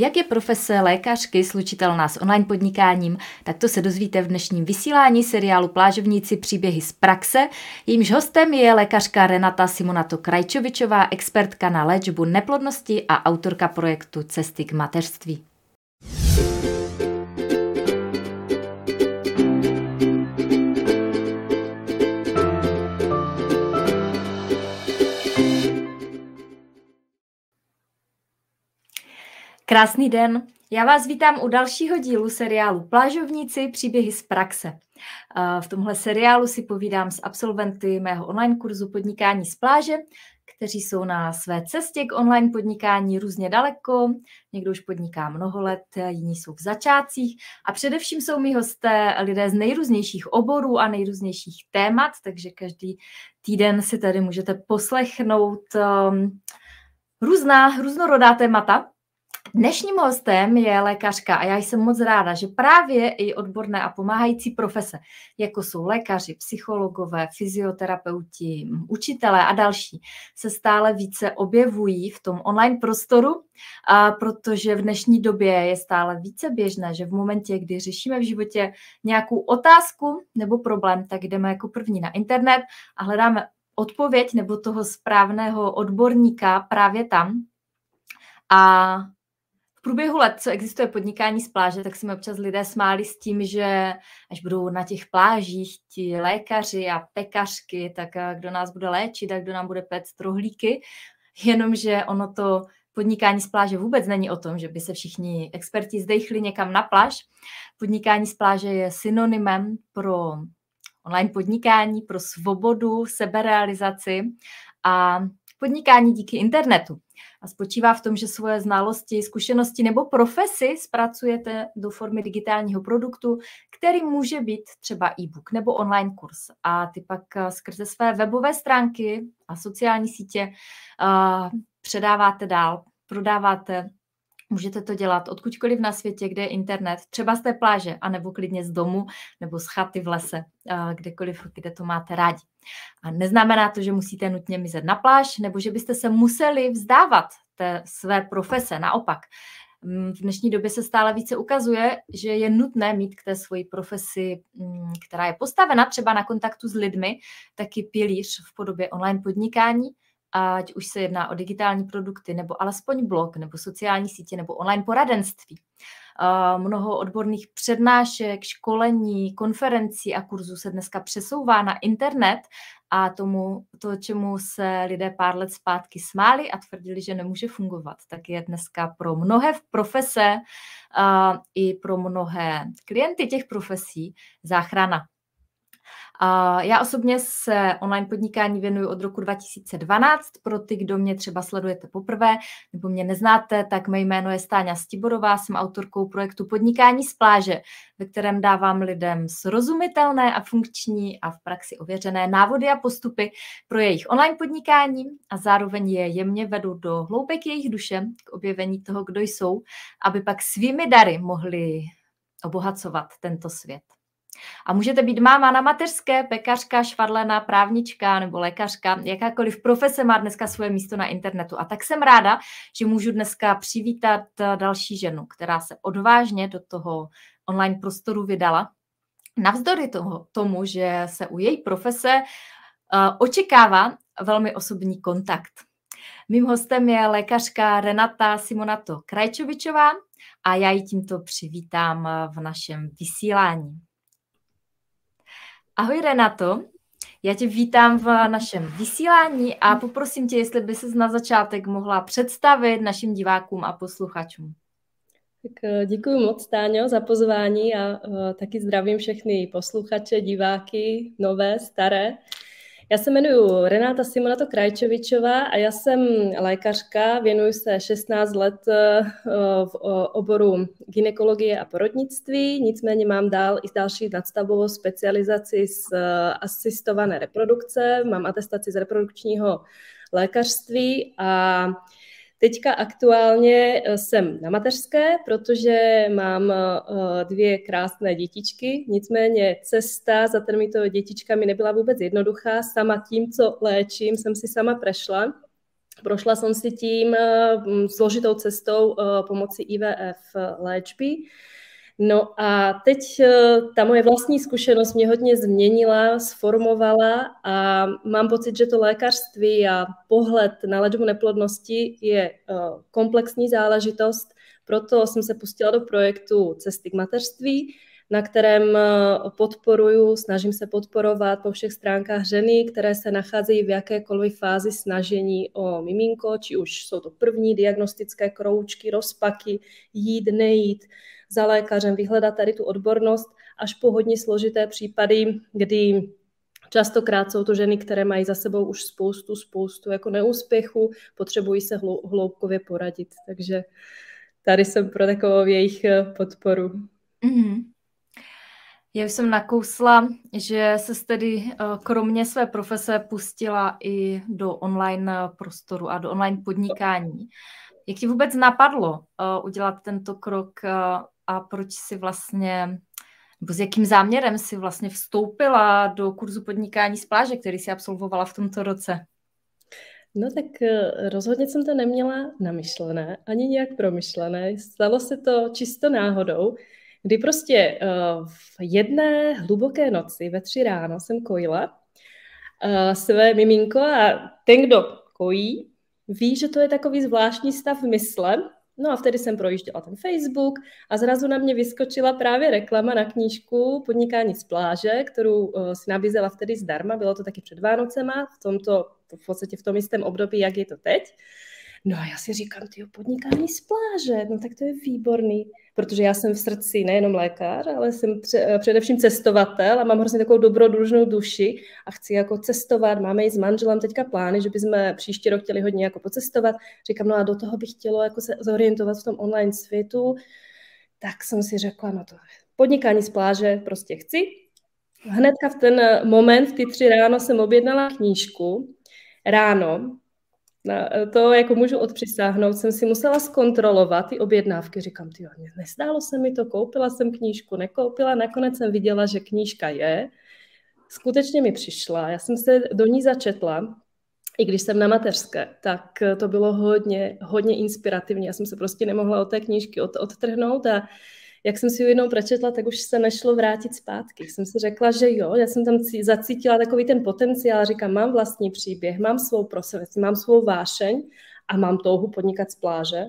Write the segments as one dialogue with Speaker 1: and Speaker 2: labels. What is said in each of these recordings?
Speaker 1: Jak je profese lékařky slučitelná s online podnikáním, tak to se dozvíte v dnešním vysílání seriálu Plážovníci příběhy z praxe. Jejímž hostem je lékařka Renata Simonato Krajčovičová, expertka na léčbu neplodnosti a autorka projektu Cesty k mateřství. Krásný den. Já vás vítám u dalšího dílu seriálu Plážovníci příběhy z praxe. V tomhle seriálu si povídám s absolventy mého online kurzu Podnikání z pláže, kteří jsou na své cestě k online podnikání různě daleko. Někdo už podniká mnoho let, jiní jsou v začátcích a především jsou mi hosté lidé z nejrůznějších oborů a nejrůznějších témat, takže každý týden si tady můžete poslechnout um, různá, různorodá témata, Dnešním hostem je lékařka a já jsem moc ráda, že právě i odborné a pomáhající profese, jako jsou lékaři, psychologové, fyzioterapeuti, učitelé a další, se stále více objevují v tom online prostoru, a protože v dnešní době je stále více běžné, že v momentě, kdy řešíme v životě nějakou otázku nebo problém, tak jdeme jako první na internet a hledáme odpověď nebo toho správného odborníka právě tam. A průběhu let, co existuje podnikání z pláže, tak si mi občas lidé smáli s tím, že až budou na těch plážích ti lékaři a pekařky, tak kdo nás bude léčit a kdo nám bude péct rohlíky. Jenomže ono to podnikání z pláže vůbec není o tom, že by se všichni experti zdechli někam na pláž. Podnikání z pláže je synonymem pro online podnikání, pro svobodu, seberealizaci a podnikání díky internetu a spočívá v tom, že svoje znalosti, zkušenosti nebo profesy zpracujete do formy digitálního produktu, který může být třeba e-book nebo online kurz. A ty pak eh, skrze své webové stránky a sociální sítě uh, předáváte dál, prodáváte Můžete to dělat odkudkoliv na světě, kde je internet, třeba z té pláže, anebo klidně z domu, nebo z chaty v lese, kdekoliv, kde to máte rádi. A neznamená to, že musíte nutně mizet na pláž, nebo že byste se museli vzdávat té své profese. Naopak, mm, v dnešní době se stále více ukazuje, že je nutné mít k té svoji profesi, mm, která je postavena třeba na kontaktu s lidmi, taky pilíř v podobě online podnikání, ať už se jedná o digitální produkty, nebo alespoň blog, nebo sociální sítě, nebo online poradenství. Mnoho odborných přednášek, školení, konferencí a kurzů se dneska přesouvá na internet a tomu, to, čemu se lidé pár let zpátky smáli a tvrdili, že nemůže fungovat, tak je dneska pro mnohé profese i pro mnohé klienty těch profesí záchrana. Já osobně se online podnikání věnuju od roku 2012. Pro ty, kdo mě třeba sledujete poprvé nebo mě neznáte, tak mé jméno je Stáňa Stiborová, jsem autorkou projektu Podnikání z pláže, ve kterém dávám lidem srozumitelné a funkční a v praxi ověřené návody a postupy pro jejich online podnikání a zároveň je jemně vedu do hloubek jejich duše k objevení toho, kdo jsou, aby pak svými dary mohli obohacovat tento svět. A můžete být máma na mateřské, pekařka, švadlena, právnička nebo lékařka. Jakákoliv profese má dneska svoje místo na internetu. A tak jsem ráda, že můžu dneska přivítat eh, další ženu, která se odvážně do toho online prostoru vydala. Navzdory toho, tomu, že se u její profese uh, očekává velmi osobní kontakt. Mým hostem je lékařka Renata Simonato Krajčovičová a já ji tímto přivítám v našem vysílání. Ahoj Renato, já tě vítám v našem vysílání a poprosím tě, jestli by se na začátek mohla představit našim divákům a posluchačům.
Speaker 2: Tak eh, děkuji moc, Táňo, za pozvání a uh, taky zdravím všechny posluchače, diváky, nové, staré. Já se jmenuji Renáta Simonato Krajčovičová a já jsem lékařka, věnuji se 16 let eh, v oboru ginekologie a porodnictví, nicméně mám dál i další nadstavovou specializaci z eh, asistované reprodukce, mám atestaci z reprodukčního lékařství a Teďka aktuálně eh, jsem na mateřské, protože mám eh, dvě krásné dětičky, nicméně cesta za těmito dětičkami nebyla vůbec jednoduchá. Sama tím, co léčím, jsem si sama prešla. Prošla jsem si tím složitou cestou pomocí IVF léčby. No a teď ta moje vlastní zkušenost mě hodně změnila, sformovala a mám pocit, že to lékařství a pohled na léčbu neplodnosti je komplexní záležitost, proto jsem se pustila do projektu Cesty k mateřství, na kterém eh, podporuju, snažím se podporovat po všech stránkách ženy, které se nacházejí v jakékoliv fázi snažení o miminko, či už jsou to první diagnostické kroučky, rozpaky, jít, nejít, za lékařem, vyhledat tady tu odbornost, až po hodně složité případy, kdy Častokrát jsou to ženy, které mají za sebou už spoustu, spoustu jako neúspěchu, potřebují se hloubkově poradit. Takže tady jsem pro takovou jejich eh, podporu. Mm-hmm.
Speaker 1: Já jsem nakousla, že se tedy eh, kromě své profese pustila i do online prostoru a do online podnikání. Jak ti vůbec napadlo eh, udělat tento krok a proč si vlastně, nebo s jakým záměrem si vlastně vstoupila do kurzu podnikání z pláže, který si absolvovala v tomto roce?
Speaker 2: No tak eh, rozhodně jsem to neměla namyšlené, ani nějak promyšlené. Stalo se to čisto náhodou, kdy prostě eh, v jedné hluboké noci ve tři ráno jsem kojila eh, své miminko a ten, kdo kojí, ví, že to je takový zvláštní stav mysle, No a vtedy jsem projížděla ten Facebook a zrazu na mě vyskočila právě reklama na knížku Podnikání z pláže, kterou uh, si nabízela vtedy zdarma, bylo to taky před Vánocema, v tomto, v podstatě v tom jistém období, jak je to teď. No a já si říkám, ty podnikání z pláže, no tak to je výborný protože já jsem v srdci nejenom lékař, ale jsem pře- především cestovatel a mám hrozně takovou dobrodružnou duši a chci jako cestovat. Máme i s manželem teďka plány, že bychom příští rok chtěli hodně jako pocestovat. Říkám, no a do toho bych chtělo jako se zorientovat v tom online světu. Tak jsem si řekla, no to podnikání z pláže prostě chci. Hnedka v ten moment, v ty tři ráno jsem objednala knížku. Ráno, na to jako můžu odpřisáhnout, jsem si musela zkontrolovat ty objednávky. Říkám, ty nestálo se mi to, koupila jsem knížku, nekoupila, nakonec jsem viděla, že knížka je. Skutečně mi přišla, já jsem se do ní začetla, i když jsem na mateřské, tak to bylo hodně, hodně inspirativní. Já jsem se prostě nemohla od té knížky od, odtrhnout a jak jsem si ji jednou pročetla, tak už se nešlo vrátit zpátky. Jsem si řekla, že jo, já jsem tam zacítila takový ten potenciál, říkám, mám vlastní příběh, mám svou prosevec, mám svou vášeň a mám touhu podnikat z pláže,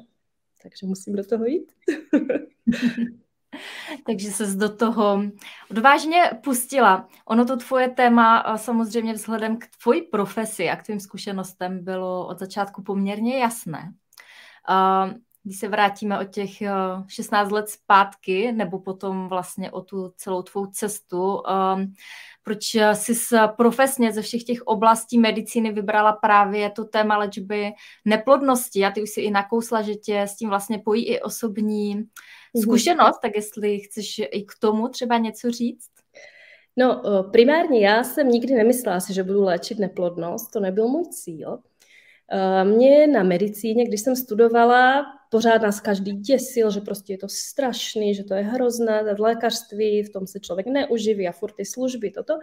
Speaker 2: takže musím do toho jít.
Speaker 1: Takže se do toho odvážně pustila. Ono to tvoje téma samozřejmě vzhledem k tvoji profesi a k tvým zkušenostem bylo od začátku poměrně jasné když se vrátíme o těch 16 eh, let zpátky, nebo potom vlastně o tu celou tvou cestu, ehm, proč jsi profesně ze všech těch oblastí medicíny vybrala právě to téma léčby neplodnosti a ty už si i nakousla, že tě s tím vlastně pojí i osobní mm-hmm. zkušenost, tak jestli chceš i k tomu třeba něco říct?
Speaker 2: No, eh, primárně já jsem nikdy nemyslela si, že budu léčit neplodnost, to nebyl můj cíl. Eh, mě na medicíně, když jsem studovala, pořád nás každý děsil, že prostě je to strašný, že to je hrozné, v lékařství, v tom se člověk neuživí a furt ty služby, toto.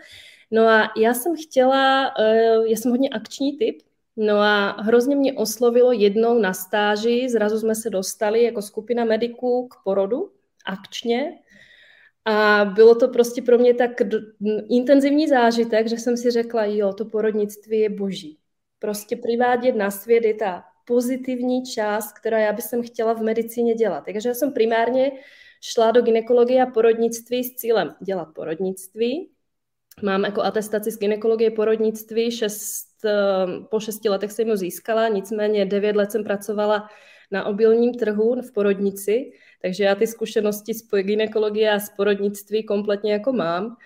Speaker 2: No a já jsem chtěla, eh, já jsem hodně akční typ, No a hrozně mě oslovilo jednou na stáži, zrazu jsme se dostali jako skupina mediků k porodu, akčně, a bylo to prostě pro mě tak intenzivní zážitek, že jsem si řekla, jo, to porodnictví je boží prostě přivádět na svět je ta pozitivní část, která já bych chtěla v medicíně dělat. Takže já jsem primárně šla do ginekologie a porodnictví s cílem dělat porodnictví. Mám jako atestaci z ginekologie porodnictví, šest, ehm, po šesti letech jsem ji získala, nicméně devět let jsem pracovala na obilním trhu v porodnici, takže já ty zkušenosti z ginekologie a z porodnictví kompletně jako mám.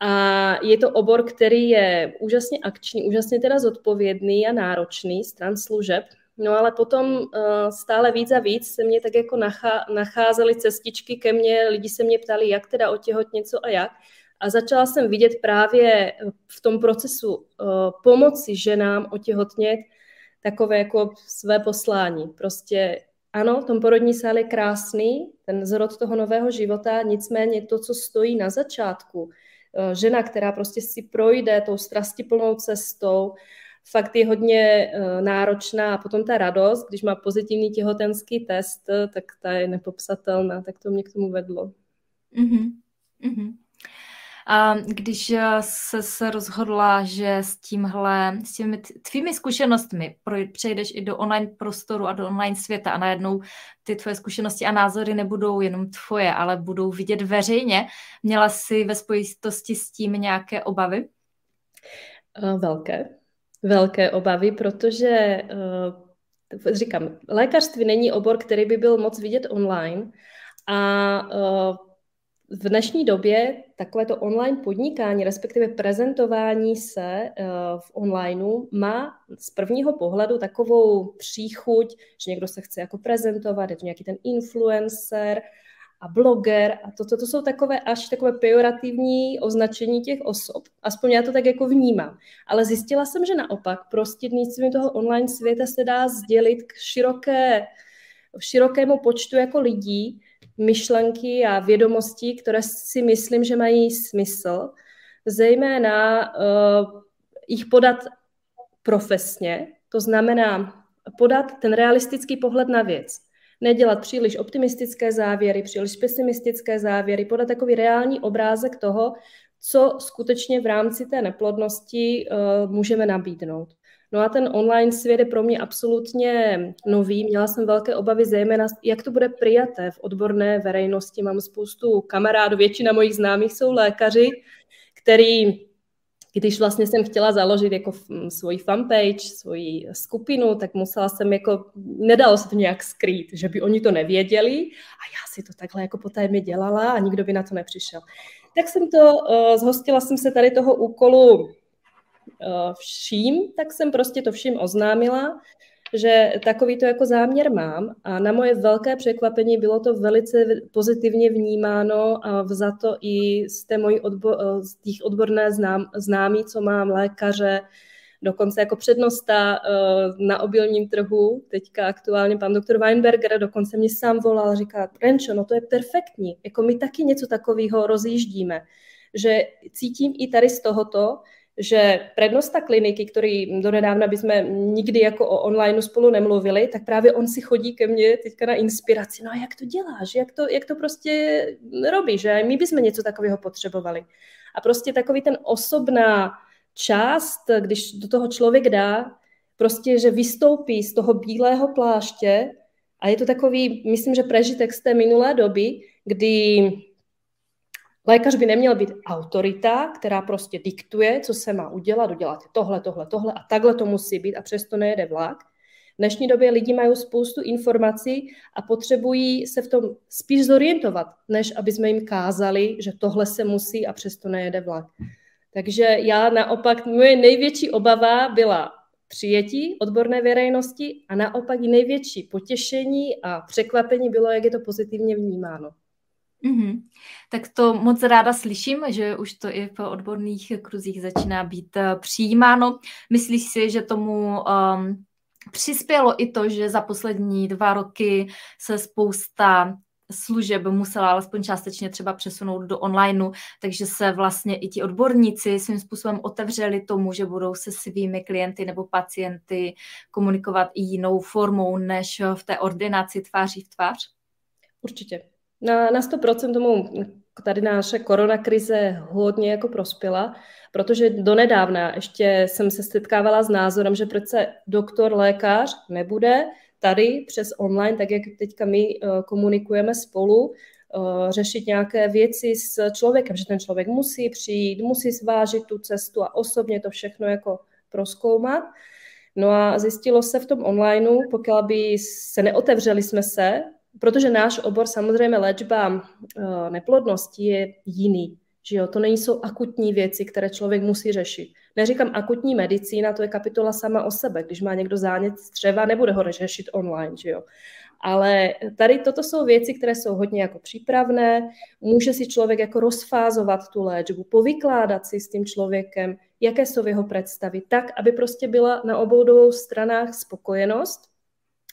Speaker 2: A je to obor, který je úžasně akční, úžasně teda zodpovědný a náročný stran služeb. No ale potom uh, stále víc a víc se mě tak jako nachá, nacházely cestičky ke mně, lidi se mě ptali, jak teda otěhotnět, co a jak. A začala jsem vidět právě v tom procesu uh, pomoci ženám otěhotnět takové jako své poslání. Prostě ano, tom porodní sál je krásný, ten zrod toho nového života, nicméně to, co stojí na začátku, Eh, žena, která prostě si projde tou strastiplnou cestou fakt je hodně uh, náročná a potom ta radost, když má pozitivní těhotenský test, tak ta je nepopsatelná, tak to mě k tomu vedlo. Mm-hmm.
Speaker 1: Mm-hmm. A když eh, se, se rozhodla, že s tímhle, s těmi tvými zkušenostmi přejdeš i do online prostoru a do online světa a najednou ty tvoje zkušenosti a názory nebudou jenom tvoje, ale budou vidět veřejně, měla jsi ve spojitosti s tím nějaké obavy?
Speaker 2: Eh, velké. Velké obavy, protože uh, říkám, lékařství není obor, který by byl moc vidět online a uh, v dnešní době takovéto online podnikání, respektive prezentování se eh, v onlineu má z prvního pohledu takovou příchuť, že někdo se chce jako prezentovat, je to nějaký ten influencer a bloger a to, to, to jsou takové až takové pejorativní označení těch osob. Aspoň já to tak jako vnímám. Ale zjistila jsem, že naopak prostřednictvím toho online světa se dá sdělit k široké, širokému počtu jako lidí, myšlenky a vědomosti, které si myslím, že mají smysl, zejména uh, jich podat profesně, to znamená podat ten realistický pohled na věc. Nedělat příliš optimistické závěry, příliš pesimistické závěry, podat takový reální obrázek toho, co skutečně v rámci té neplodnosti uh, můžeme nabídnout. No a ten online svět je pro mě absolutně nový. Měla jsem velké obavy zejména, jak to bude přijaté v odborné veřejnosti. Mám spoustu kamarádů, většina mojich známých jsou lékaři, který když vlastně jsem chtěla založit jako svoji fanpage, svoji skupinu, tak musela jsem jako, nedalo se to nějak skrýt, že by oni to nevěděli a já si to takhle jako potajemně dělala a nikdo by na to nepřišel. Tak jsem to, uh, zhostila jsem se tady toho úkolu Eh, vším, tak jsem prostě to vším oznámila, že takový to jako záměr mám a na moje velké překvapení bylo to velice pozitivně vnímáno a vzato i z té mojí odbo- eh, z těch odborné znám, známí, co mám lékaře, dokonce jako přednosta uh, na obilním trhu, teďka aktuálně pan doktor Weinberger, dokonce mě sám volal, říká, Renčo, no to je perfektní, jako my taky něco takového rozjíždíme, že cítím i tady z tohoto, že prednosta kliniky, který donedávna bychom nikdy jako o online spolu nemluvili, tak právě on si chodí ke mně teďka na inspiraci. No a jak to děláš? Jak to, jak to prostě robíš? Že my bychom něco takového potřebovali. A prostě takový ten osobná část, když do toho člověk dá, prostě, že vystoupí z toho bílého pláště a je to takový, myslím, že prežitek z té minulé doby, kdy Lékař by neměl být autorita, která prostě diktuje, co se má udělat, udělat tohle, tohle, tohle a takhle to musí být a přesto nejede vlak. V dnešní době lidi mají spoustu informací a potřebují se v tom spíš zorientovat, než aby jsme jim kázali, že tohle se musí a přesto nejede vlak. Takže já naopak, moje největší obava byla přijetí odborné veřejnosti a naopak největší potěšení a překvapení bylo, jak je to pozitivně vnímáno.
Speaker 1: Mm-hmm. Tak to moc ráda slyším, že už to i v odborných kruzích začíná být uh, přijímáno. Myslíš si, že tomu um, přispělo i to, že za poslední dva roky se spousta služeb musela alespoň částečně třeba přesunout do onlineu, takže se vlastně i ti odborníci svým způsobem otevřeli tomu, že budou se svými klienty nebo pacienty komunikovat i jinou formou než v té ordinaci tváří v tvář?
Speaker 2: Určitě. Na, na 100% tomu tady naše koronakrize hodně jako prospěla, protože donedávna ještě jsem se setkávala s názorem, že přece doktor, lékař nebude tady přes online, tak jak teďka my uh, komunikujeme spolu, uh, řešit nějaké věci s člověkem, že ten člověk musí přijít, musí zvážit tu cestu a osobně to všechno jako proskoumat. No a zjistilo se v tom onlineu, pokud by se neotevřeli jsme se protože náš obor samozřejmě léčba eh, neplodnosti je jiný. Že jo? To nejsou akutní věci, které člověk musí řešit. Neříkám akutní medicína, to je kapitola sama o sebe. Když má někdo zánět střeva, nebude ho řešit online. Že jo? Ale tady toto jsou věci, které jsou hodně jako přípravné. Může si člověk jako rozfázovat tu léčbu, povykládat si s tím člověkem, jaké jsou jeho představy, tak, aby prostě byla na obou dvou stranách spokojenost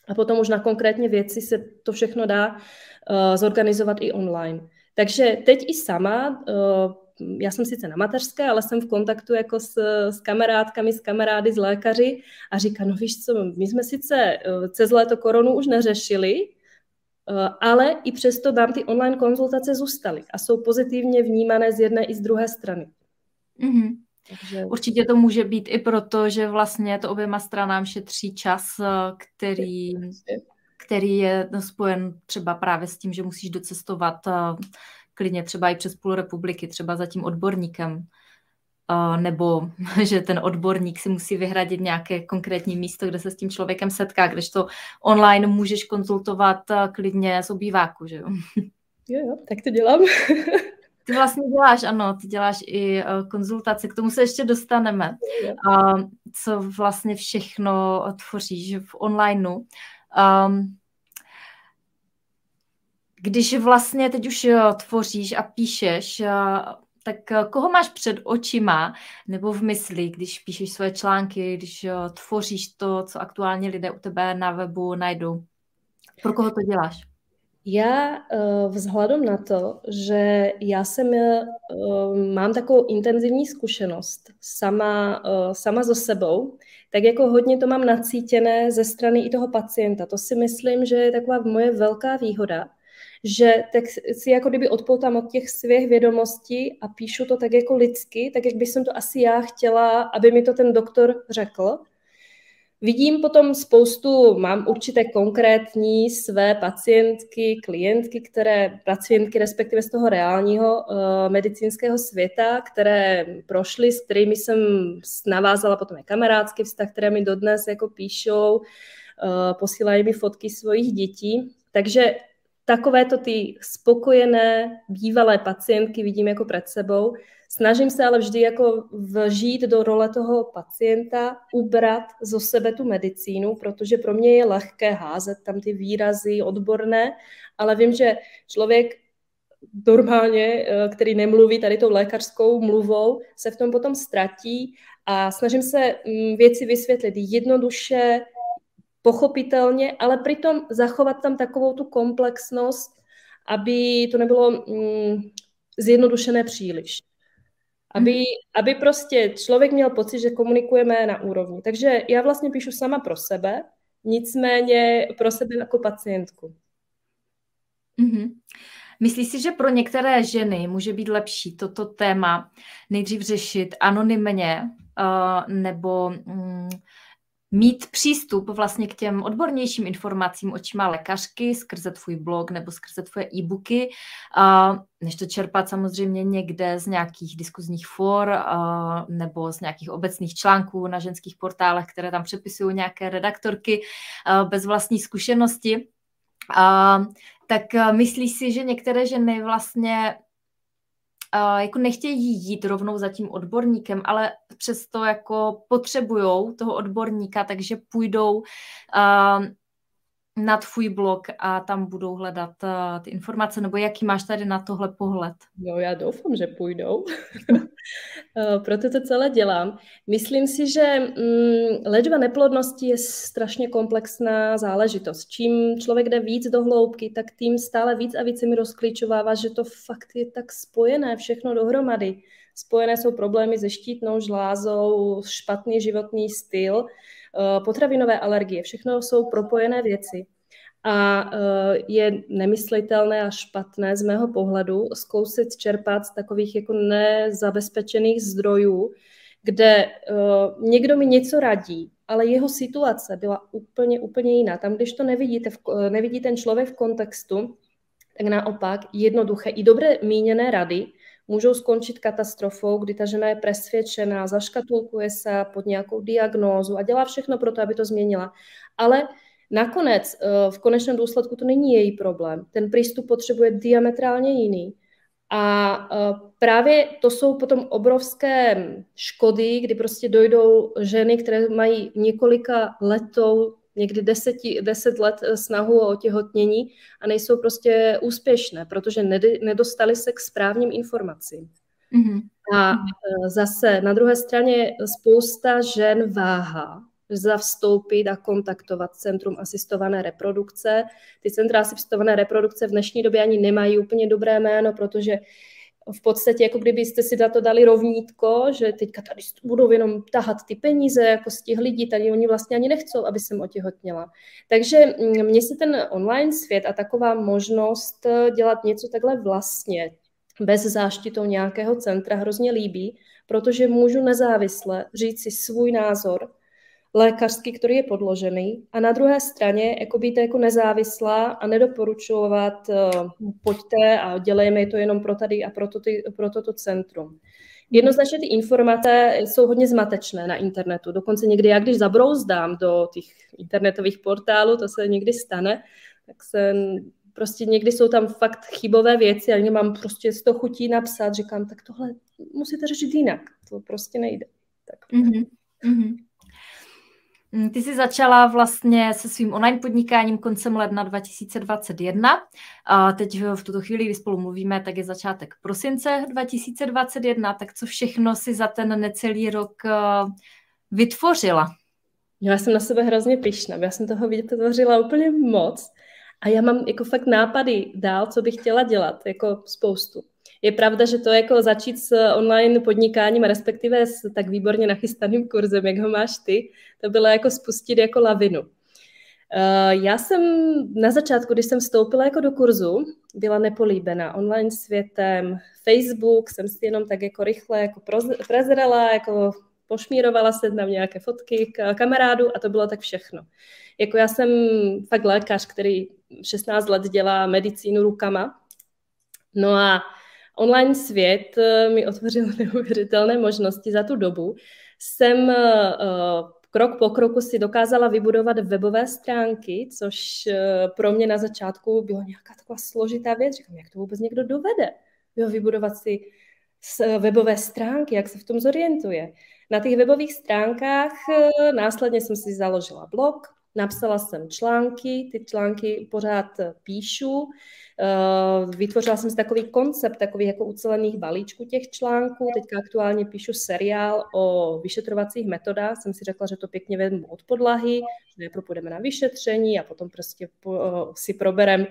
Speaker 2: a potom už na konkrétně věci se to všechno dá uh, zorganizovat i online. Takže teď i sama uh, já jsem sice na mateřské, ale jsem v kontaktu jako s, s kamarádkami, s kamarády, s lékaři a říká, no víš co, my jsme sice eh, cez léto koronu už neřešili, ale i přesto nám ty online konzultace zůstaly a jsou pozitivně vnímané z jedné i z druhé strany.
Speaker 1: Mm-hmm. Takže... Určitě to může být i proto, že vlastně to oběma stranám šetří čas, který, který je spojen třeba právě s tím, že musíš docestovat klidně třeba i přes půl republiky, třeba za tím odborníkem, nebo že ten odborník si musí vyhradit nějaké konkrétní místo, kde se s tím člověkem setká, když to online můžeš konzultovat klidně z obýváku, že jo?
Speaker 2: Jo, jo, tak to dělám.
Speaker 1: Ty vlastně děláš, ano, ty děláš i konzultace, k tomu se ještě dostaneme. A co vlastně všechno tvoříš v onlineu. Um, když vlastně teď už eh, tvoříš a píšeš, eh, tak eh, koho máš před očima nebo v mysli, když píšeš svoje články, když tvoříš to, co aktuálně lidé u tebe na webu najdou? Pro koho to děláš?
Speaker 2: Já vzhledem na to, že já jsem, mám takovou intenzivní zkušenost sama, sama so sebou, tak jako hodně to mám nacítěné ze strany i toho pacienta. To si myslím, že je taková moje velká výhoda, že tak si jako kdyby odpoutám od těch svých vědomostí a píšu to tak jako lidsky, tak jak bych jsem to asi já chtěla, aby mi to ten doktor řekl. Vidím potom spoustu, mám určité konkrétní své pacientky, klientky, které, pacientky respektive z toho reálního uh, medicínského světa, které prošly, s kterými jsem navázala potom i kamarádský vztah, které mi dodnes jako píšou, uh, posílají mi fotky svojich dětí. Takže takovéto ty spokojené bývalé pacientky vidím jako před sebou. Snažím se ale vždy jako vžít do role toho pacienta, ubrat zo sebe tu medicínu, protože pro mě je lehké házet tam ty výrazy odborné, ale vím, že člověk normálně, eh, který nemluví tady tou lékařskou mluvou, se v tom potom ztratí a snažím se mm, věci vysvětlit jednoduše, pochopitelně, ale přitom zachovat tam takovou tu komplexnost, aby to nebylo mm, zjednodušené příliš. Aby, mm. aby prostě člověk měl pocit, že komunikujeme na úrovni. Takže já vlastně píšu sama pro sebe, nicméně pro sebe jako pacientku.
Speaker 1: Mm-hmm. Myslíš si, že pro některé ženy může být lepší toto téma nejdřív řešit anonymně uh, nebo um, mít přístup vlastně k těm odbornějším informacím očima lékařky skrze tvůj blog nebo skrze tvoje e-booky, než to čerpat samozřejmě někde z nějakých diskuzních for nebo z nějakých obecných článků na ženských portálech, které tam přepisují nějaké redaktorky bez vlastní zkušenosti. Tak myslíš si, že některé ženy vlastně uh, jako nechtějí jít rovnou za tím odborníkem, ale přesto jako potřebují toho odborníka, takže půjdou uh, na tvůj blog a tam budou hledat uh, ty informace, nebo jaký máš tady na tohle pohled?
Speaker 2: No já doufám, že půjdou. Eh, proto to celé dělám. Myslím si, že mm, léčba neplodnosti je strašně komplexná záležitost. Čím člověk jde víc do hloubky, tak tím stále víc a víc mi rozklíčovává, že to fakt je tak spojené všechno dohromady. Spojené jsou problémy se štítnou žlázou, špatný životní styl, eh, potravinové alergie. Všechno jsou propojené věci. A eh, je nemyslitelné a špatné z mého pohledu zkousit čerpat z takových jako nezabezpečených zdrojů, kde uh, někdo mi něco radí, ale jeho situace byla úplně, úplně jiná. Tam, když to nevidíte, nevidí ten člověk v kontextu, tak naopak jednoduché i dobře míněné rady můžou skončit katastrofou, kdy ta žena je presvědčená, zaškatulkuje se pod nějakou diagnózu a dělá všechno pro to, aby to změnila. Ale nakonec eh, v konečném důsledku to není její problém. Ten přístup potřebuje diametrálně jiný. A eh, právě to jsou potom obrovské škody, kdy prostě dojdou ženy, které mají několika letou někdy deseti, deset let eh, snahu o otěhotnění a nejsou prostě úspěšné, protože nedostali se k správným informacím. Mm-hmm. A zase na druhé straně spousta žen váha zavstoupit a kontaktovat Centrum asistované reprodukce. Ty centra asistované reprodukce v dnešní době ani nemají úplně dobré jméno, protože v podstatě, jako kdybyste si za to dali rovnítko, že teďka tady budou jenom tahat ty peníze jako z těch lidí, tady oni vlastně ani nechcou, aby jsem otěhotněla. Takže mm, mně se ten online svět a taková možnost eh, dělat něco takhle vlastně, bez záštitou nějakého centra, hrozně líbí, protože můžu nezávisle říct si svůj názor, lékařský, který je podložený a na druhé straně jako být jako nezávislá a nedoporučovat uh, pojďte a dělejme to jenom pro tady a pro, to, ty, pro toto centrum. Jednoznačně ty informace jsou hodně zmatečné na internetu. Dokonce někdy já, když zabrouzdám do těch internetových portálů, to se někdy stane, tak se prostě někdy jsou tam fakt chybové věci a mám prostě z toho chutí napsat, říkám, tak tohle musíte řešit jinak, to prostě nejde. Tak. Mm-hmm. Mm-hmm.
Speaker 1: Mm, ty jsi začala vlastně se svým online podnikáním koncem ledna 2021. A teď v tuto chvíli, kdy spolu mluvíme, tak je začátek prosince 2021. Tak co všechno si za ten necelý rok eh, vytvořila?
Speaker 2: Já jsem na sebe hrozně pyšná. Já jsem toho vytvořila úplně moc. A já mám jako fakt nápady dál, co bych chtěla dělat, jako spoustu. Je pravda, že to jako začít s online podnikáním, respektive s tak výborně nachystaným kurzem, jak ho máš ty, to bylo jako spustit jako lavinu. Eh, já jsem na začátku, když jsem vstoupila jako do kurzu, byla nepolíbená online světem, Facebook, jsem si jenom tak jako rychle jako prezrala, jako pošmírovala se tam nějaké fotky k kamarádu a to bylo tak všechno. Jako já jsem fakt lékař, který 16 let dělá medicínu rukama. No a online svět eh, mi otvořil neuvěřitelné možnosti za tu dobu. Jsem eh, krok po kroku si dokázala vybudovat webové stránky, což eh, pro mě na začátku bylo nějaká taková složitá věc. Říkám, jak to vůbec někdo dovede? Jo, vybudovat si webové stránky, jak se v tom zorientuje. Na těch webových stránkách následně jsem si založila blog, napsala jsem články, ty články pořád píšu, Eh, vytvořila jsem si takový koncept, takový jako ucelených balíčků těch článků. Teďka aktuálně píšu seriál o vyšetrovacích metodách. Jsem si řekla, že to pěkně vezmu od podlahy, že nejprve půjdeme na vyšetření a potom prostě si proberem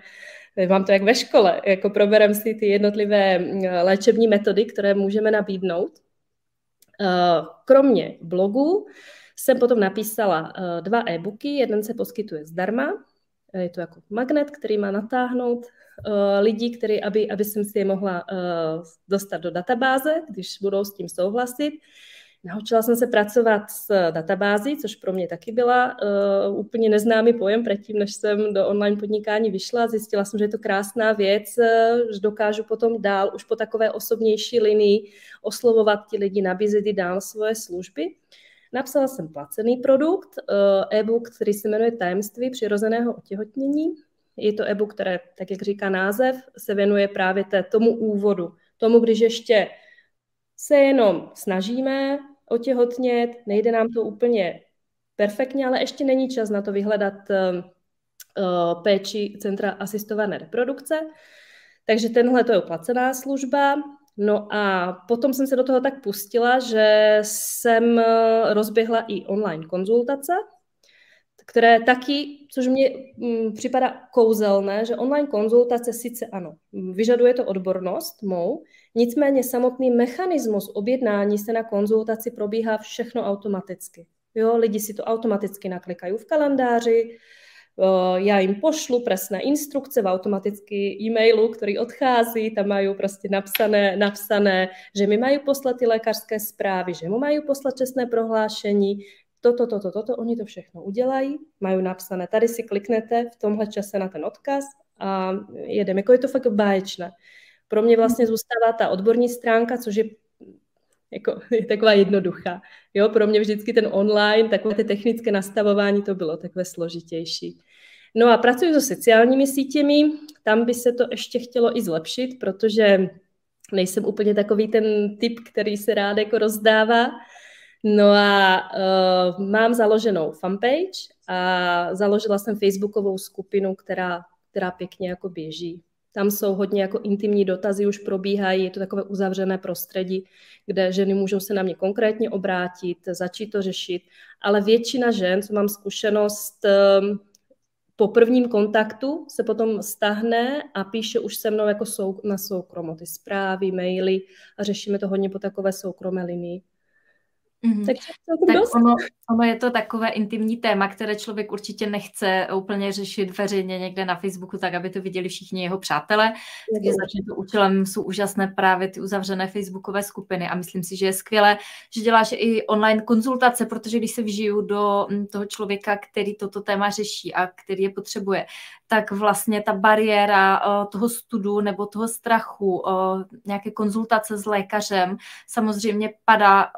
Speaker 2: mám to jak ve škole, jako proberem si ty jednotlivé mm, léčební metody, které můžeme nabídnout. Eh, kromě blogu jsem potom napísala eh, dva e-booky, jeden se poskytuje zdarma, je to jako magnet, který má natáhnout uh, lidí, který, aby, aby jsem si je mohla uh, dostat do databáze, když budou s tím souhlasit. Naučila jsem se pracovat s databází, což pro mě taky byla uh, úplně neznámý pojem předtím, než jsem do online podnikání vyšla. Zjistila jsem, že je to krásná věc, uh, že dokážu potom dál, už po takové osobnější linii, oslovovat ti lidi, nabízet i dál svoje služby. Napsala jsem placený produkt, e-book, který se jmenuje Tajemství přirozeného otěhotnění. Je to e-book, které, tak jak říká název, se věnuje právě té, tomu úvodu. Tomu, když ještě se jenom snažíme otěhotnět, nejde nám to úplně perfektně, ale ještě není čas na to vyhledat uh, péči Centra asistované reprodukce. Takže tenhle to je placená služba. No a potom jsem se do toho tak pustila, že jsem eh, rozběhla i online konzultace, které taky, což mě mm, připadá kouzelné, že online konzultace sice ano, vyžaduje to odbornost mou, nicméně samotný mechanismus objednání se na konzultaci probíhá všechno automaticky. Jo, lidi si to automaticky naklikají v kalendáři, já jim pošlu presné instrukce v automaticky e-mailu, který odchází, tam mají prostě napsané, napsané, že mi mají poslat ty lékařské zprávy, že mu mají poslat čestné prohlášení, toto, toto, toto, oni to všechno udělají, mají napsané, tady si kliknete v tomhle čase na ten odkaz a jedeme. Jako je to fakt báječné. Pro mě vlastně zůstává ta odborní stránka, což je jako, je taková jednoduchá. Jo, pro mě vždycky ten online, takové ty technické nastavování, to bylo takové složitější. No a pracuji so sociálními sítěmi, tam by se to ještě chtělo i zlepšit, protože nejsem úplně takový ten typ, který se rád jako rozdává. No a uh, mám založenou fanpage a založila jsem facebookovou skupinu, která, která pěkně jako běží. Tam jsou hodně jako intimní dotazy, už probíhají, je to takové uzavřené prostředí, kde ženy můžou se na mě konkrétně obrátit, začít to řešit, ale většina žen, co mám zkušenost, ehm, po prvním kontaktu se potom stahne a píše už se mnou jako sou, na soukromo ty zprávy, maily a řešíme to hodně po takové soukromé linii.
Speaker 1: Mm-hmm. Takže tak ono, ono je to takové intimní téma, které člověk určitě nechce úplně řešit veřejně někde na Facebooku, tak aby to viděli všichni jeho přátelé. Takže začne to účelem jsou úžasné právě ty uzavřené facebookové skupiny a myslím si, že je skvělé, že děláš i online konzultace, protože když se vžiju do mm, toho člověka, který toto téma řeší a který je potřebuje, tak vlastně ta bariéra toho studu nebo toho strachu, nějaké konzultace s lékařem samozřejmě padá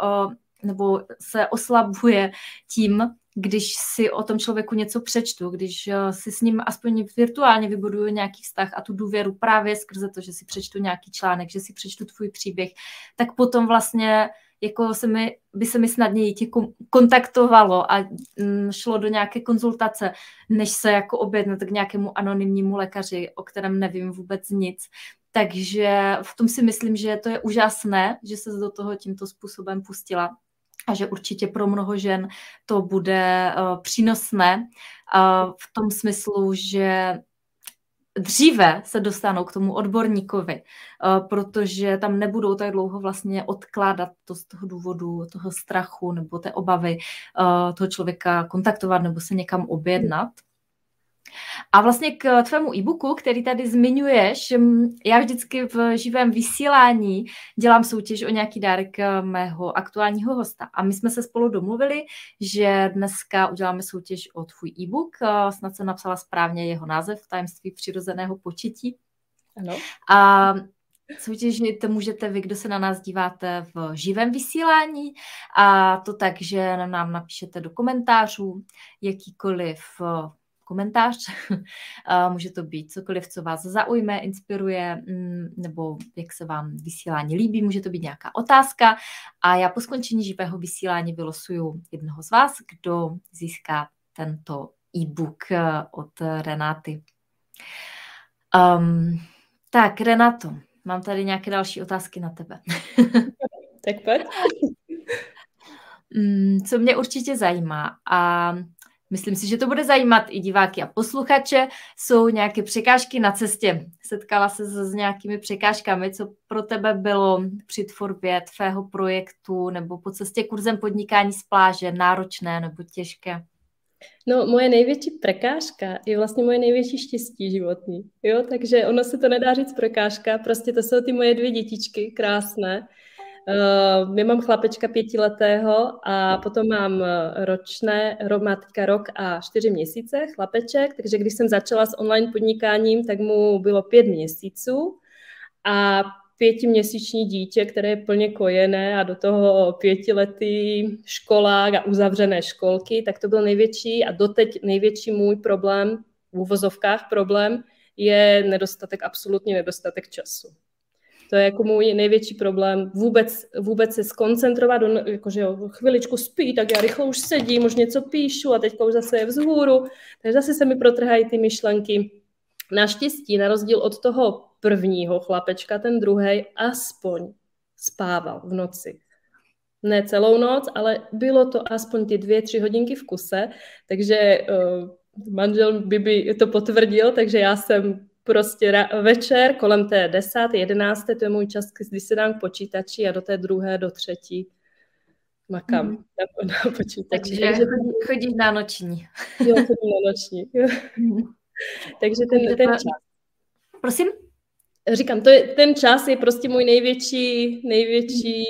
Speaker 1: nebo se oslabuje tím, když si o tom člověku něco přečtu, když eh, si s ním aspoň virtuálně vybuduju nějaký vztah a tu důvěru právě skrze to, že si přečtu nějaký článek, že si přečtu tvůj příběh, tak potom vlastně jako se mi, by se mi snadněji tě kontaktovalo a mm, šlo do nějaké konzultace, než se jako objednat k nějakému anonymnímu lékaři, o kterém nevím vůbec nic. Takže v tom si myslím, že to je úžasné, že se do toho tímto způsobem pustila a že určitě pro mnoho žen to bude uh, přínosné uh, v tom smyslu, že dříve se dostanou k tomu odborníkovi, uh, protože tam nebudou tak dlouho vlastně odkládat to z toho důvodu toho strachu nebo té obavy toho člověka kontaktovat nebo se někam objednat. A vlastně k tvému e-booku, který tady zmiňuješ, já vždycky v živém vysílání dělám soutěž o nějaký dárek eh, mého aktuálního hosta. A my jsme se spolu domluvili, že dneska uděláme soutěž o tvůj e-book. Eh, snad jsem napsala správně jeho název, Tajemství přirozeného početí. Ano. A Soutěžit můžete vy, kdo se na nás díváte v živém vysílání a to tak, že nám napíšete do komentářů jakýkoliv eh, komentář. Může to být cokoliv, co vás zaujme, inspiruje, mm, nebo jak se vám vysílání líbí, může to být nějaká otázka. A já po skončení živého vysílání vylosuju jednoho z vás, kdo získá tento e-book eh, od Renáty. Um, tak, Renato, mám tady nějaké další otázky na tebe.
Speaker 2: tak pojď.
Speaker 1: Mm, co mě určitě zajímá a Myslím si, že to bude zajímat i diváky a posluchače. Jsou nějaké překážky na cestě. Setkala se s nějakými překážkami, co pro tebe bylo při tvorbě tvého projektu nebo po cestě kurzem podnikání z pláže náročné nebo těžké?
Speaker 2: No, moje největší prekážka je vlastně moje největší štěstí životní. Jo, takže ono se to nedá říct prekážka, prostě to jsou ty moje dvě dětičky, krásné, Uh, já mám chlapečka pětiletého a potom mám eh, ročné, romátka rok a čtyři měsíce, chlapeček, takže když jsem začala s online podnikáním, tak mu bylo pět měsíců a pětiměsíční dítě, které je plně kojené a do toho pětiletý školák a uzavřené školky, tak to byl největší a doteď největší můj problém, v úvozovkách problém, je nedostatek, absolutně nedostatek času. To je jako můj největší problém. Vůbec, vůbec se skoncentrovat, on, jakože jo, chviličku spí, tak já rychle už sedím, už něco píšu a teďka už zase je vzhůru, takže zase se mi protrhají ty myšlenky. Naštěstí, na rozdíl od toho prvního chlapečka, ten druhý aspoň spával v noci. Ne celou noc, ale bylo to aspoň ty dvě, tři hodinky v kuse, takže uh, manžel by, by to potvrdil, takže já jsem prostě večer kolem té desáté, jedenácté, to je můj čas, kdy se dám k počítači a do té druhé, do třetí makám mm. na, na počítači.
Speaker 1: Takže, Takže chodíš na noční.
Speaker 2: Jo, chodím na noční. Mm. Takže ten, ten čas.
Speaker 1: Prosím?
Speaker 2: Říkám, to je, ten čas je prostě můj největší, největší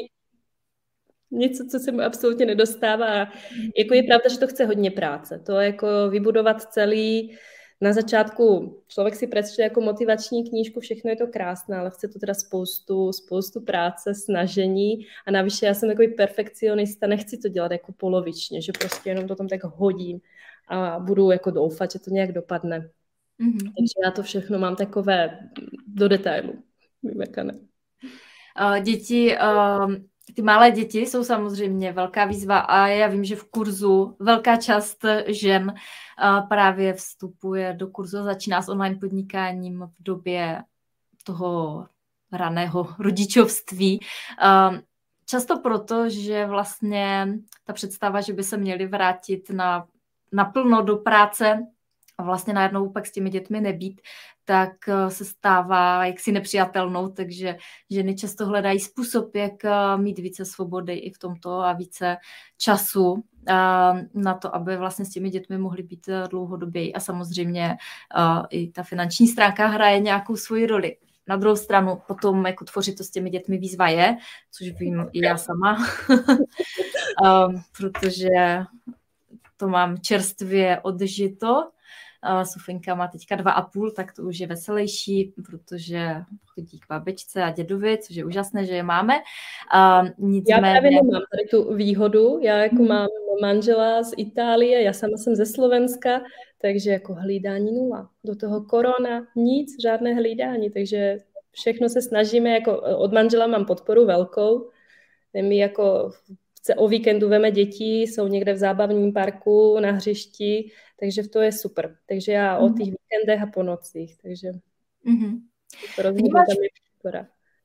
Speaker 2: něco, co se mu absolutně nedostává. Jako je pravda, že to chce hodně práce. To jako vybudovat celý, na začátku člověk si přečte jako motivační knížku, všechno je to krásné, ale chce to teda spoustu, spoustu práce, snažení a navíc já jsem takový perfekcionista, nechci to dělat jako polovičně, že prostě jenom to tam tak hodím a budu jako doufat, že to nějak dopadne. Mm-hmm. Takže já to všechno mám takové do detailu vymekané.
Speaker 1: Děti ty malé děti jsou samozřejmě velká výzva a já vím, že v kurzu velká část žen právě vstupuje do kurzu, začíná s online podnikáním v době toho raného rodičovství. Často proto, že vlastně ta představa, že by se měli vrátit na, naplno do práce, a vlastně najednou pak s těmi dětmi nebýt, tak eh, se stává jaksi nepřijatelnou, takže ženy často hledají způsob, jak eh, mít více svobody i v tomto a více času na to, aby vlastně s těmi dětmi mohly být dlouhodoběji a samozřejmě i ta finanční stránka hraje nějakou svoji roli. Na druhou stranu potom jako tvořit to s těmi dětmi výzva je, což vím i já sama, protože to mám čerstvě odžito Sofinka má teďka dva a půl, tak to už je veselější, protože chodí k babičce a dědovi, což je úžasné, že je máme.
Speaker 2: Nicméně... Já právě nemám tady tu výhodu. Já jako hmm. mám manžela z Itálie, já sama jsem ze Slovenska, takže jako hlídání nula. Do toho korona, nic, žádné hlídání, takže všechno se snažíme, jako od manžela mám podporu velkou, my jako o víkendu veme děti, jsou někde v zábavním parku, na hřišti, takže to je super. Takže já mm-hmm. o mhm. těch víkendech a po nocích, takže mm-hmm.
Speaker 1: to vnímáš,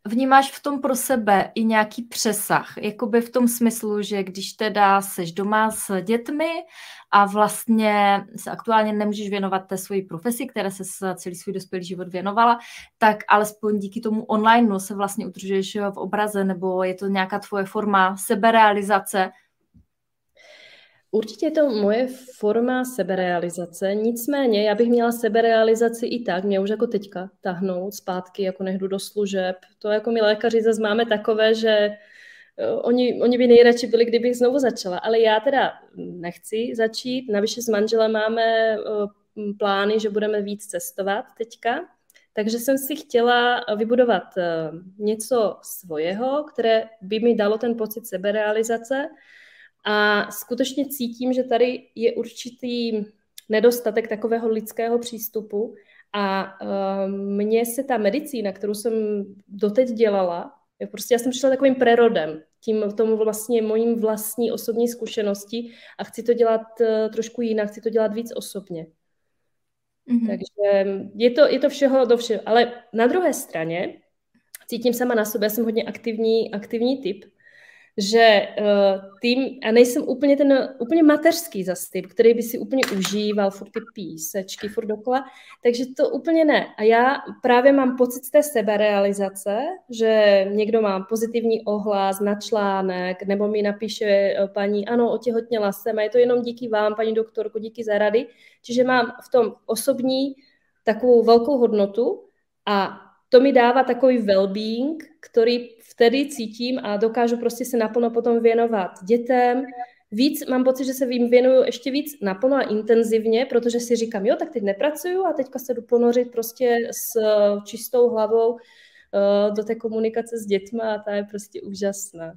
Speaker 1: vnímáš v tom pro sebe i nějaký přesah, jakoby v tom smyslu, že když teda seš doma s dětmi a vlastně se aktuálně nemůžeš věnovat té svoji profesi, které se celý svůj dospělý život věnovala, tak alespoň díky tomu online se vlastně udržuješ v obraze, nebo je to nějaká tvoje forma seberealizace,
Speaker 2: Určitě je to moje forma seberealizace, nicméně já bych měla seberealizaci i tak, mě už jako teďka tahnout zpátky, jako nehdu do služeb. To jako my lékaři zase máme takové, že uh, oni, oni by nejradši byli, kdybych znovu začala, ale já teda nechci začít, navíc s manželem máme uh, plány, že budeme víc cestovat teďka, takže jsem si chtěla vybudovat uh, něco svojeho, které by mi dalo ten pocit seberealizace, a skutečně cítím, že tady je určitý nedostatek takového lidského přístupu a uh, mně se ta medicína, kterou jsem doteď dělala, je prostě já jsem přišla takovým prerodem, tím tomu vlastně mojím vlastní osobní zkušenosti a chci to dělat uh, trošku jinak, chci to dělat víc osobně. Mm-hmm. Takže je to, je to všeho do všeho. Ale na druhé straně cítím sama na sobě, já jsem hodně aktivní, aktivní typ, že uh, tým, a nejsem úplně ten úplně mateřský zase typ, který by si úplně užíval furt ty písečky, furt dokola, takže to úplně ne. A já právě mám pocit té seberealizace, že někdo má pozitivní ohlas na článek, nebo mi napíše eh, paní, ano, otěhotněla jsem a je to jenom díky vám, paní doktorko, díky za rady. Čiže mám v tom osobní takovou velkou hodnotu a to mi dává takový well-being, který vtedy cítím a dokážu prostě se naplno potom věnovat dětem. Víc, mám pocit, že se jim věnuju ještě víc naplno a intenzivně, protože si říkám, jo, tak teď nepracuju a teďka se jdu ponořit prostě s čistou hlavou uh, do té komunikace s dětma a ta je prostě úžasná.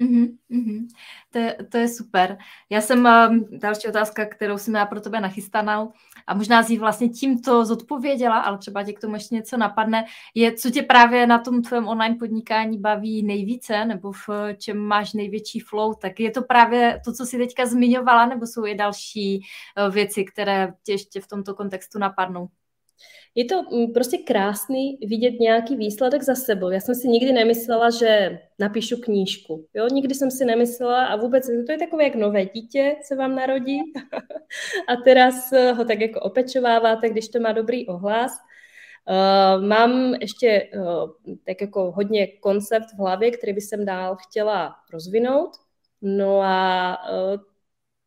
Speaker 1: Mm-hmm, mm-hmm. To, je, to je super. Já jsem, um, další otázka, kterou jsem já pro tebe nachystanou a možná si vlastně tímto zodpověděla, ale třeba tě k tomu ještě něco napadne, je, co tě právě na tom tvém online podnikání baví nejvíce, nebo v čem máš největší flow, tak je to právě to, co jsi teďka zmiňovala, nebo jsou i další uh, věci, které tě ještě v tomto kontextu napadnou?
Speaker 2: Je to mm, prostě krásný vidět nějaký výsledek za sebou. Já jsem si nikdy nemyslela, že napíšu knížku. Jo? Nikdy jsem si nemyslela a vůbec to je takové, jak nové dítě se vám narodí a teraz ho tak jako opečováváte, když to má dobrý ohlas. Uh, mám ještě uh, tak jako hodně koncept v hlavě, který by jsem dál chtěla rozvinout. No a uh,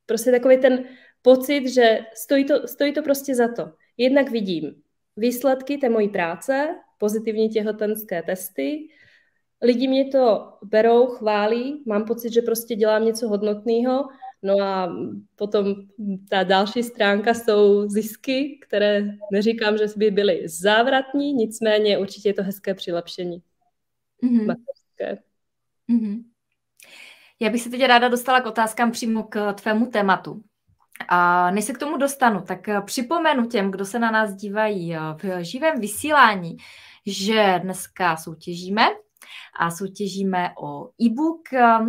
Speaker 2: prostě takový ten pocit, že stojí to, stojí to prostě za to. Jednak vidím výsledky té mojí práce, pozitivní těhotenské testy. Lidi mě to berou, chválí, mám pocit, že prostě dělám něco hodnotného. No a potom ta další stránka jsou zisky, které neříkám, že by byly závratní, nicméně určitě je to hezké přilepšení. Mm-hmm.
Speaker 1: Mm-hmm. Já bych se teď ráda dostala k otázkám přímo k tvému tématu. A než se k tomu dostanu, tak eh, připomenu těm, kdo se na nás dívají eh, v živém vysílání, že dneska soutěžíme a soutěžíme o e-book, eh,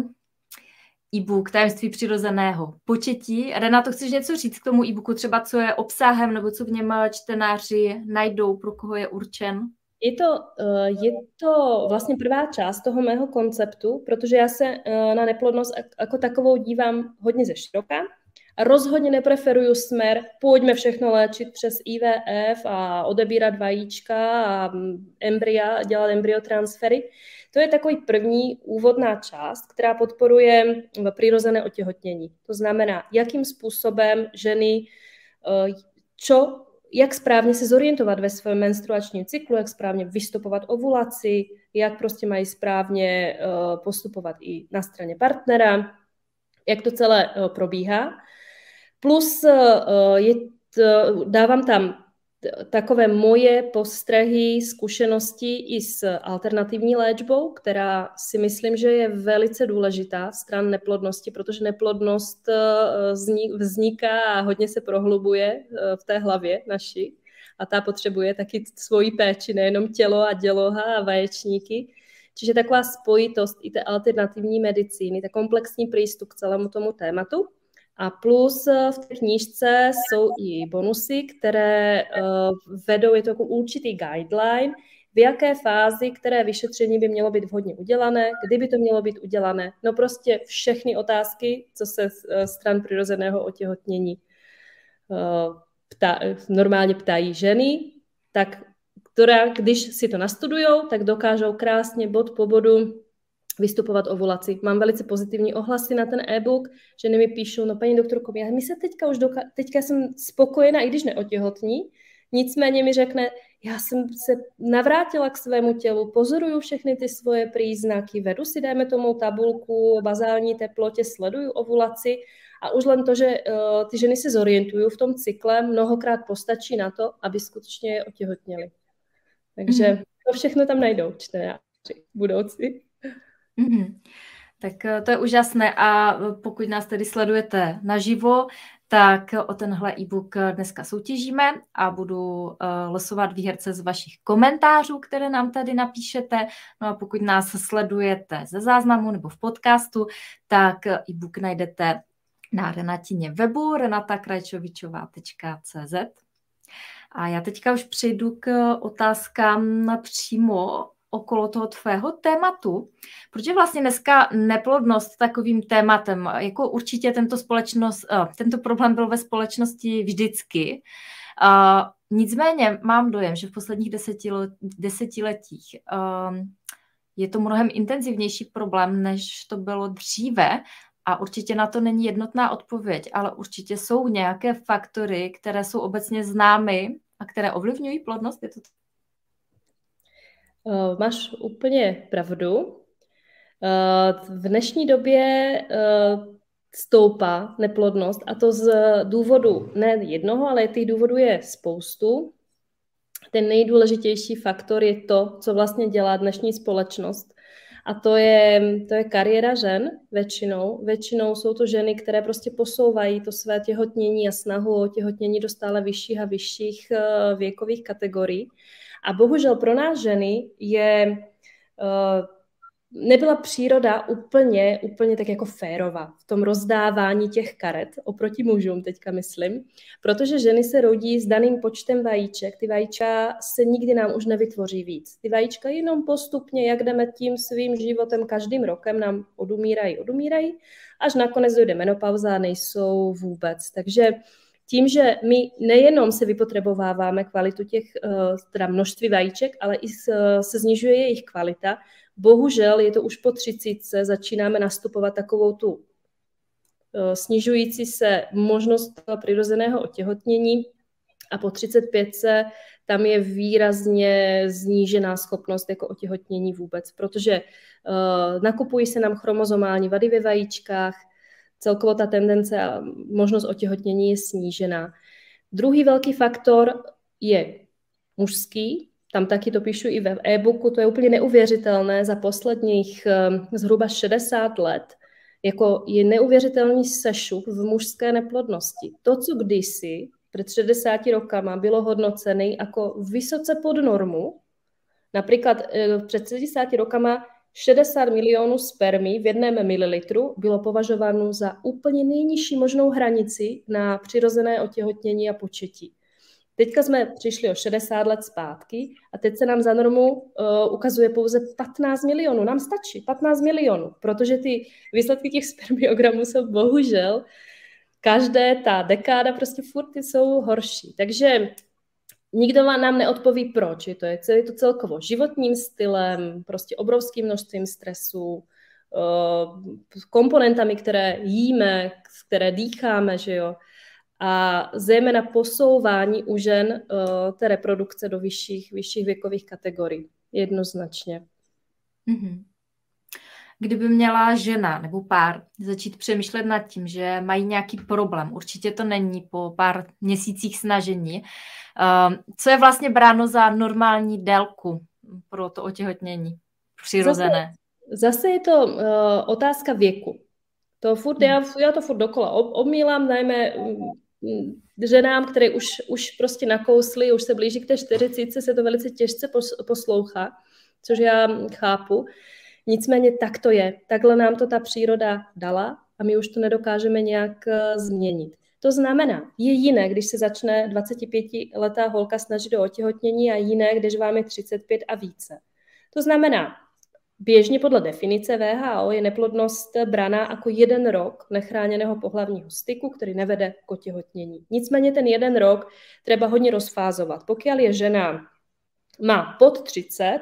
Speaker 1: e-book Tajemství přirozeného početí. Renato, chceš něco říct k tomu e-booku, třeba co je obsahem, nebo co v něm čtenáři najdou, pro koho je určen?
Speaker 2: Je to, je to vlastně prvá část toho mého konceptu, protože já se na neplodnost jako takovou dívám hodně ze široka rozhodně nepreferuju smer, pojďme všechno léčit přes IVF a odebírat vajíčka a embrya, dělat embryotransfery. To je takový první úvodná část, která podporuje přirozené otěhotnění. To znamená, jakým způsobem ženy, eh, čo, jak správně se zorientovat ve svém menstruačním cyklu, jak správně vystupovat ovulaci, jak prostě mají správně eh, postupovat i na straně partnera, jak to celé eh, probíhá. Plus je, dávám tam takové moje postřehy, zkušenosti i s alternativní léčbou, která si myslím, že je velice důležitá stran neplodnosti, protože neplodnost eh, vzniká a hodně se prohlubuje eh, v té hlavě naší a ta potřebuje taky svoji péči, nejenom tělo a děloha a vaječníky. Čiže taková spojitost i té alternativní medicíny, ten komplexní přístup k celému tomu tématu – a plus eh, v té knížce jsou i bonusy, které uh, vedou, je to jako určitý guideline, v jaké fázi, které vyšetření by mělo být vhodně udělané, kdy by to mělo být udělané. No prostě všechny otázky, co se uh, stran přirozeného otěhotnění ptá, normálně ptají ženy, tak která, když si to nastudujou, tak dokážou krásně bod po bodu vystupovat ovulaci. Mám velice pozitivní ohlasy na ten e-book, že mi píšou, no paní doktorko, já mi se teďka už doka- teďka jsem spokojená, i když neotěhotní, nicméně mi řekne, já jsem se navrátila k svému tělu, pozoruju všechny ty svoje příznaky, vedu si, dejme tomu tabulku o bazální teplotě, sleduju ovulaci a už len to, že uh, ty ženy se zorientují v tom cykle, mnohokrát postačí na to, aby skutečně je otěhotněly. Takže mm. to všechno tam najdou čtenáři budoucí.
Speaker 1: Mm-hmm. Tak eh, to je úžasné a eh, pokud nás tedy sledujete naživo, tak o tenhle e-book eh, dneska soutěžíme a budu losovat výherce z vašich komentářů, které nám tady napíšete. No a pokud nás sledujete ze záznamu nebo v podcastu, tak e-book najdete na Renatině webu renatakrajčovičová.cz A já teďka už přejdu k otázkám přímo okolo toho tvého tématu, protože vlastně dneska neplodnost takovým tématem, jako určitě tento, společnost, uh, tento problém byl ve společnosti vždycky, nicméně mám dojem, že v posledních desetiletích, uh, je to mnohem intenzivnější problém, než to bylo dříve. A určitě na to není jednotná odpověď, ale určitě jsou nějaké faktory, které jsou obecně známy a které ovlivňují plodnost. Je to
Speaker 2: Uh, máš úplně pravdu. Uh, v dnešní době uh, stoupá neplodnost a to z důvodu ne jednoho, ale těch důvodů je spoustu. Ten nejdůležitější faktor je to, co vlastně dělá dnešní společnost. A to je, to je kariéra žen většinou. Většinou jsou to ženy, které prostě posouvají to své těhotnění a snahu o těhotnění do stále vyšších a vyšších věkových kategorií. A bohužel pro nás ženy je uh, nebyla příroda úplně, úplně tak jako férová v tom rozdávání těch karet oproti mužům, teďka myslím, protože ženy se rodí s daným počtem vajíček, ty vajíčka se nikdy nám už nevytvoří víc. Ty vajíčka jenom postupně, jak jdeme tím svým životem každým rokem, nám odumírají, odumírají, až nakonec dojde menopauza a nejsou vůbec. Takže tím, že my nejenom se vypotřebováváme kvalitu těch, eh, teda množství vajíček, ale i se znižuje jejich kvalita. Bohužel je to už po 30, začínáme nastupovat takovou tu eh, snižující se možnost přirozeného otěhotnění a po 35 se tam je výrazně znížená schopnost jako otěhotnění vůbec, protože uh, nakupují se nám chromozomální vady ve vajíčkách, celkovo ta tendence a možnost otěhotnění je snížená. Druhý velký faktor je mužský, tam taky to píšu i ve e-booku, to je úplně neuvěřitelné za posledních ehm, zhruba 60 let, jako je neuvěřitelný sešup v mužské neplodnosti. To, co kdysi před 60 rokama bylo hodnocené jako vysoce pod normu, například eh, před 60 rokama 60 milionů spermí v jedném mililitru bylo považováno za úplně nejnižší možnou hranici na přirozené otěhotnění a početí. Teďka jsme přišli o 60 let zpátky a teď se nám za normu uh, ukazuje pouze 15 milionů. Nám stačí 15 milionů, protože ty výsledky těch spermiogramů jsou bohužel každé ta dekáda prostě furt jsou horší. Takže nikdo vám nám neodpoví proč. Je to, je celé to celkovo životním stylem, prostě obrovským množstvím stresu, eh, komponentami, které jíme, které dýcháme, že jo, a zejména posouvání u žen uh, té reprodukce do vyšších, vyšších věkových kategorií. Jednoznačně.
Speaker 1: Mm-hmm. Kdyby měla žena nebo pár začít přemýšlet nad tím, že mají nějaký problém, určitě to není po pár měsících snažení, uh, co je vlastně bráno za normální délku pro to otěhotnění přirozené?
Speaker 2: Zase, zase je to uh, otázka věku. To furt, já, já to furt dokola obmílám, najmä ženám, které už, už prostě nakously, už se blíží k té 40, se to velice těžce poslouchá, což já chápu. Nicméně tak to je. Takhle nám to ta příroda dala a my už to nedokážeme nějak eh, změnit. To znamená, je jiné, když se začne 25-letá holka snažit o otěhotnění a jiné, když vám je 35 a více. To znamená, Běžně podle definice VHO je neplodnost braná jako jeden rok nechráněného pohlavního styku, který nevede k otěhotnění. Nicméně ten jeden rok treba hodně rozfázovat. Pokud je žena má pod 30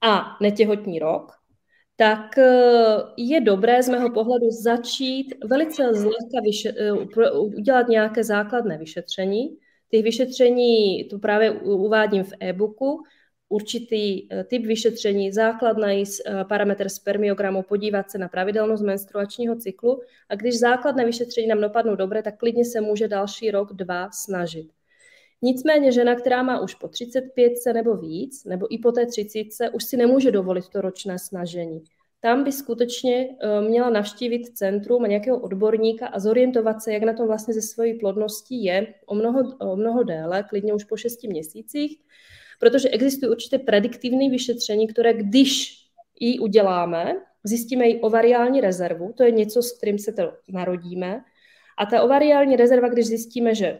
Speaker 2: a netěhotní rok, tak eh, je dobré z mého pohledu začít velice zlehka eh, udělat nějaké základné vyšetření. Těch vyšetření, to právě uvádím v e-booku, určitý eh, typ vyšetření, základný parametr spermiogramu, podívat se na pravidelnost menstruačního cyklu a když základné vyšetření nám dopadnou dobře, tak klidně se může další rok, dva snažit. Nicméně žena, která má už po 35 nebo víc, nebo i po té 30, už si nemůže dovolit to ročné snažení. Tam by skutečně eh, měla navštívit centrum a nějakého odborníka a zorientovat se, jak na tom vlastně ze svojí plodností je o mnoho, o mnoho déle, klidně už po 6 měsících, protože existují určité prediktivní vyšetření, které když ji uděláme, zjistíme i ovariální rezervu, to je něco, s kterým se to narodíme, a ta ovariální rezerva, když zjistíme, že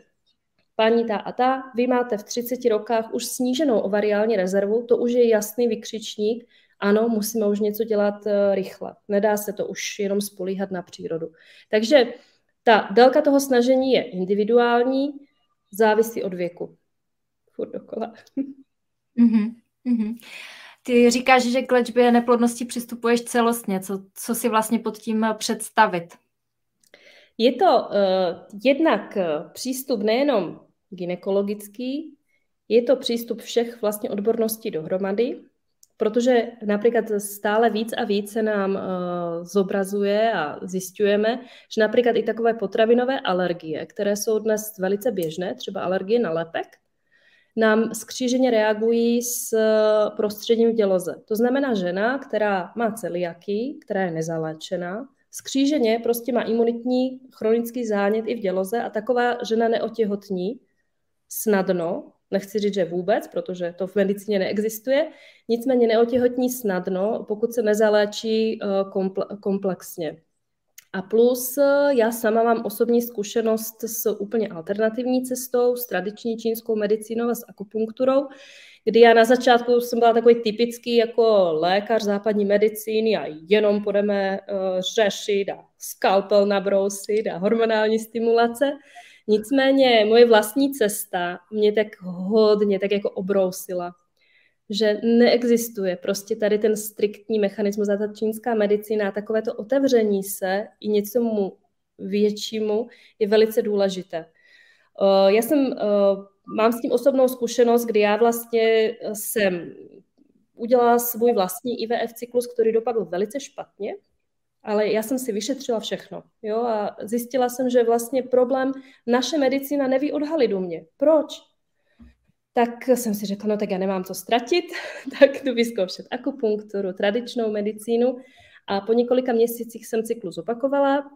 Speaker 2: paní ta a ta, vy máte v 30 rokách už sníženou ovariální rezervu, to už je jasný vykřičník, ano, musíme už něco dělat uh, rychle. Nedá se to už jenom spolíhat na přírodu. Takže ta délka toho snažení je individuální, závisí od věku. Furt dokola.
Speaker 1: Mm-hmm. Mm-hmm. Ty říkáš, že k léčbě neplodnosti přistupuješ celostně. Co, co si vlastně pod tím představit?
Speaker 2: Je to uh, jednak eh, přístup nejenom ginekologický, je to přístup všech vlastně odborností dohromady, protože například stále víc a víc se nám uh, zobrazuje a zjišťujeme, že například i takové potravinové alergie, které jsou dnes velice běžné, třeba alergie na lepek, nám skříženě reagují s eh, prostředím v děloze. To znamená žena, která má celiaky, která je nezaléčená, skříženě prostě má imunitní chronický zánět i v děloze a taková žena neotěhotní snadno, nechci říct, že vůbec, protože to v medicíně neexistuje, nicméně neotěhotní snadno, pokud se nezaléčí eh, komplexně. A plus eh, já sama mám osobní zkušenost s úplně alternativní cestou, s tradiční čínskou medicínou a s akupunkturou, kdy já na začátku jsem byla takový typický jako lékař západní medicíny a jenom budeme uh, řešit a skalpel nabrousit a hormonální stimulace. Nicméně moje vlastní cesta mě tak hodně tak jako obrousila že neexistuje prostě tady ten striktní mechanismus a ta čínská medicína, takové to otevření se i něčemu většímu je velice důležité. Eh, já jsem, eh, mám s tím osobnou zkušenost, kdy já vlastně jsem udělala svůj vlastní IVF cyklus, který dopadl velice špatně, ale já jsem si vyšetřila všechno. Jo, a zjistila jsem, že vlastně problém naše medicína neví odhalit u mě. Proč? tak jsem si řekla, no tak já nemám co ztratit, tak jdu vyzkoušet akupunkturu, tradičnou medicínu a po několika měsících jsem cyklus opakovala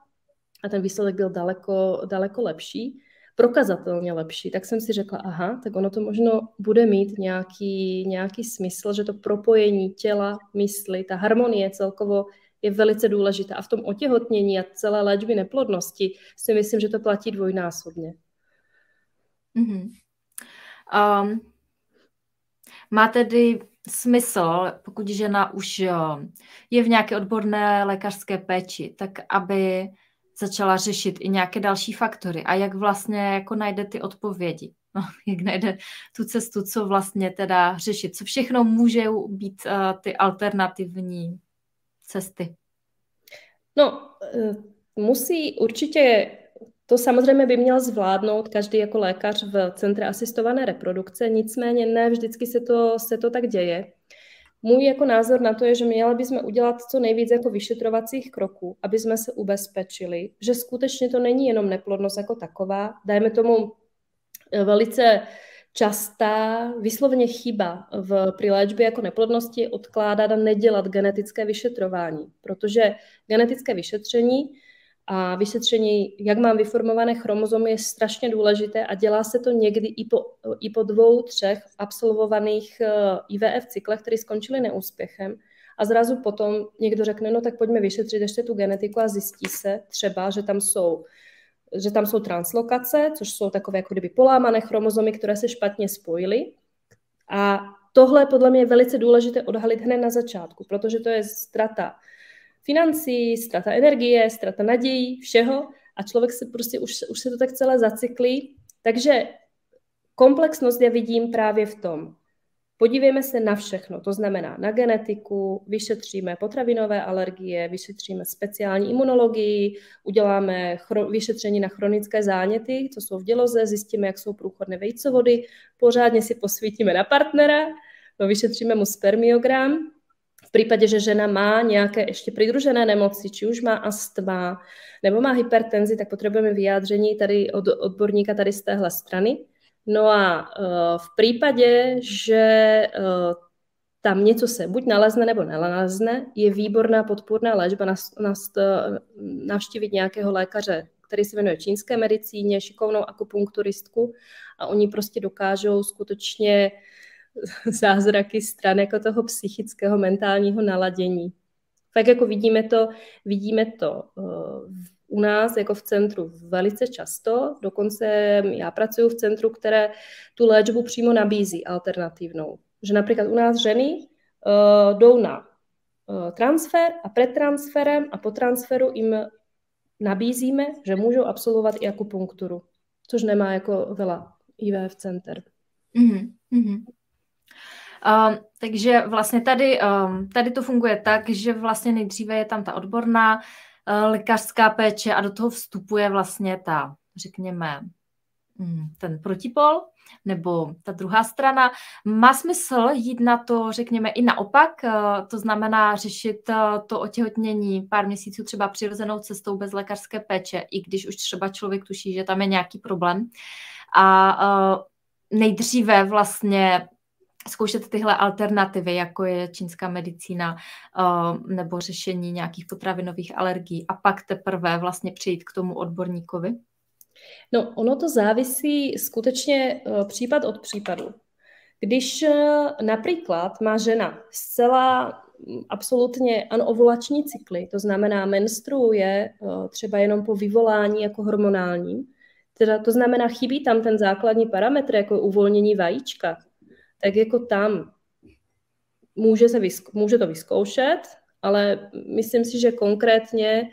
Speaker 2: a ten výsledek byl daleko, daleko lepší, prokazatelně lepší, tak jsem si řekla, aha, tak ono to možno bude mít nějaký, nějaký smysl, že to propojení těla, mysli, ta harmonie celkovo je velice důležitá a v tom otěhotnění a celé léčby neplodnosti si myslím, že to platí dvojnásobně.
Speaker 1: Mm-hmm. Um, má tedy smysl, pokud žena už je v nějaké odborné lékařské péči, tak aby začala řešit i nějaké další faktory a jak vlastně jako najde ty odpovědi. No, jak najde tu cestu, co vlastně teda řešit, co všechno může být uh, ty alternativní cesty.
Speaker 2: No, uh, musí určitě to samozřejmě by měl zvládnout každý jako lékař v centre asistované reprodukce, nicméně ne vždycky se to, se to tak děje. Můj jako názor na to je, že měli bychom udělat co nejvíc jako vyšetrovacích kroků, aby jsme se ubezpečili, že skutečně to není jenom neplodnost jako taková. Dajme tomu eh, velice častá vysloveně chyba v, při léčbě jako neplodnosti odkládat a nedělat genetické vyšetrování, protože genetické vyšetření a vyšetření, jak mám vyformované chromozomy, je strašně důležité a dělá se to někdy i po, i po dvou, třech absolvovaných eh, IVF cyklech, které skončily neúspěchem. A zrazu potom někdo řekne, no tak pojďme vyšetřit ještě tu genetiku a zjistí se třeba, že tam jsou že tam jsou translokace, což jsou takové jako kdyby polámané chromozomy, které se špatně spojily. A tohle podle mě je velice důležité odhalit hned na začátku, protože to je strata financí, strata energie, strata nadějí, všeho a člověk se prostě už, už se to tak celé zacyklí. Takže komplexnost já vidím právě v tom. Podívejme se na všechno, to znamená na genetiku, vyšetříme potravinové alergie, vyšetříme speciální imunologii, uděláme chro- vyšetření na chronické záněty, co jsou v děloze, zjistíme, jak jsou průchodné vejcovody, pořádně si posvítíme na partnera, no, vyšetříme mu spermiogram, v případě, že žena má nějaké ještě přidružené nemoci, či už má astma nebo má hypertenzi, tak potřebujeme vyjádření tady od odborníka tady z téhle strany. No a uh, v případě, že uh, tam něco se buď nalezne nebo nenalezne, je výborná podpůrná léčba navštívit nějakého lékaře, který se věnuje čínské medicíně, šikovnou akupunkturistku a oni prostě dokážou skutečně zázraky stran jako toho psychického, mentálního naladění. Tak jako vidíme to, vidíme to uh, u nás jako v centru velice často, dokonce já pracuji v centru, které tu léčbu přímo nabízí alternativnou. Že například u nás ženy uh, jdou na uh, transfer a před transferem a po transferu jim nabízíme, že můžou absolvovat i akupunkturu, což nemá jako vela IVF center. Mm-hmm.
Speaker 1: Um, takže vlastně tady, um, tady to funguje tak, že vlastně nejdříve je tam ta odborná uh, lékařská péče a do toho vstupuje vlastně ta, řekněme, um, ten protipol, nebo ta druhá strana. Má smysl jít na to, řekněme, i naopak, uh, to znamená řešit uh, to otěhotnění pár měsíců třeba přirozenou cestou bez lékařské péče, i když už třeba člověk tuší, že tam je nějaký problém. A nejdříve vlastně zkoušet tyhle alternativy, jako je čínská medicína uh, nebo řešení nějakých potravinových alergií a pak teprve vlastně přijít k tomu odborníkovi?
Speaker 2: No, ono to závisí skutečně uh, případ od případu. Když uh, například má žena zcela mm, absolutně anovulační cykly, to znamená menstruuje třeba jenom po vyvolání jako hormonální, teda to znamená chybí tam ten základní parametr jako uvolnění vajíčka, tak jako tam může, se vysk- může to vyzkoušet, ale myslím si, že konkrétně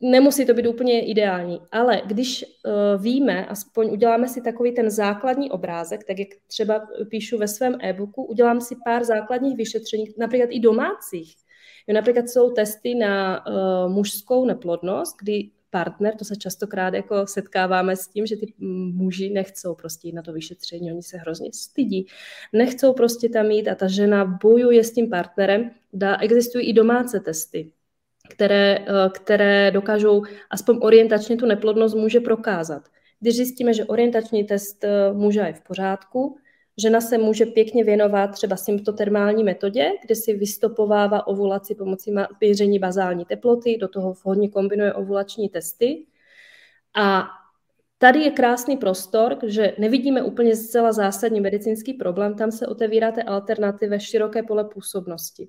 Speaker 2: nemusí to být úplně ideální. Ale když uh, víme, aspoň uděláme si takový ten základní obrázek, tak jak třeba píšu ve svém e-booku, udělám si pár základních vyšetření, například i domácích. Jo, například jsou testy na uh, mužskou neplodnost, kdy partner, to se častokrát jako setkáváme s tím, že ty muži nechcou prostě jít na to vyšetření, oni se hrozně stydí, nechcou prostě tam jít a ta žena bojuje s tím partnerem. Dá, existují i domácí testy, které, eh, které dokážou aspoň orientačně tu neplodnost může prokázat. Když zjistíme, že orientační test eh, muže je v pořádku, Žena se může pěkně věnovat třeba symptotermální metodě, kde si vystopovává ovulaci pomocí měření bazální teploty, do toho vhodně kombinuje ovulační testy. A tady je krásný prostor, že nevidíme úplně zcela zásadní medicínský problém, tam se otevírá té alternativy široké pole působnosti.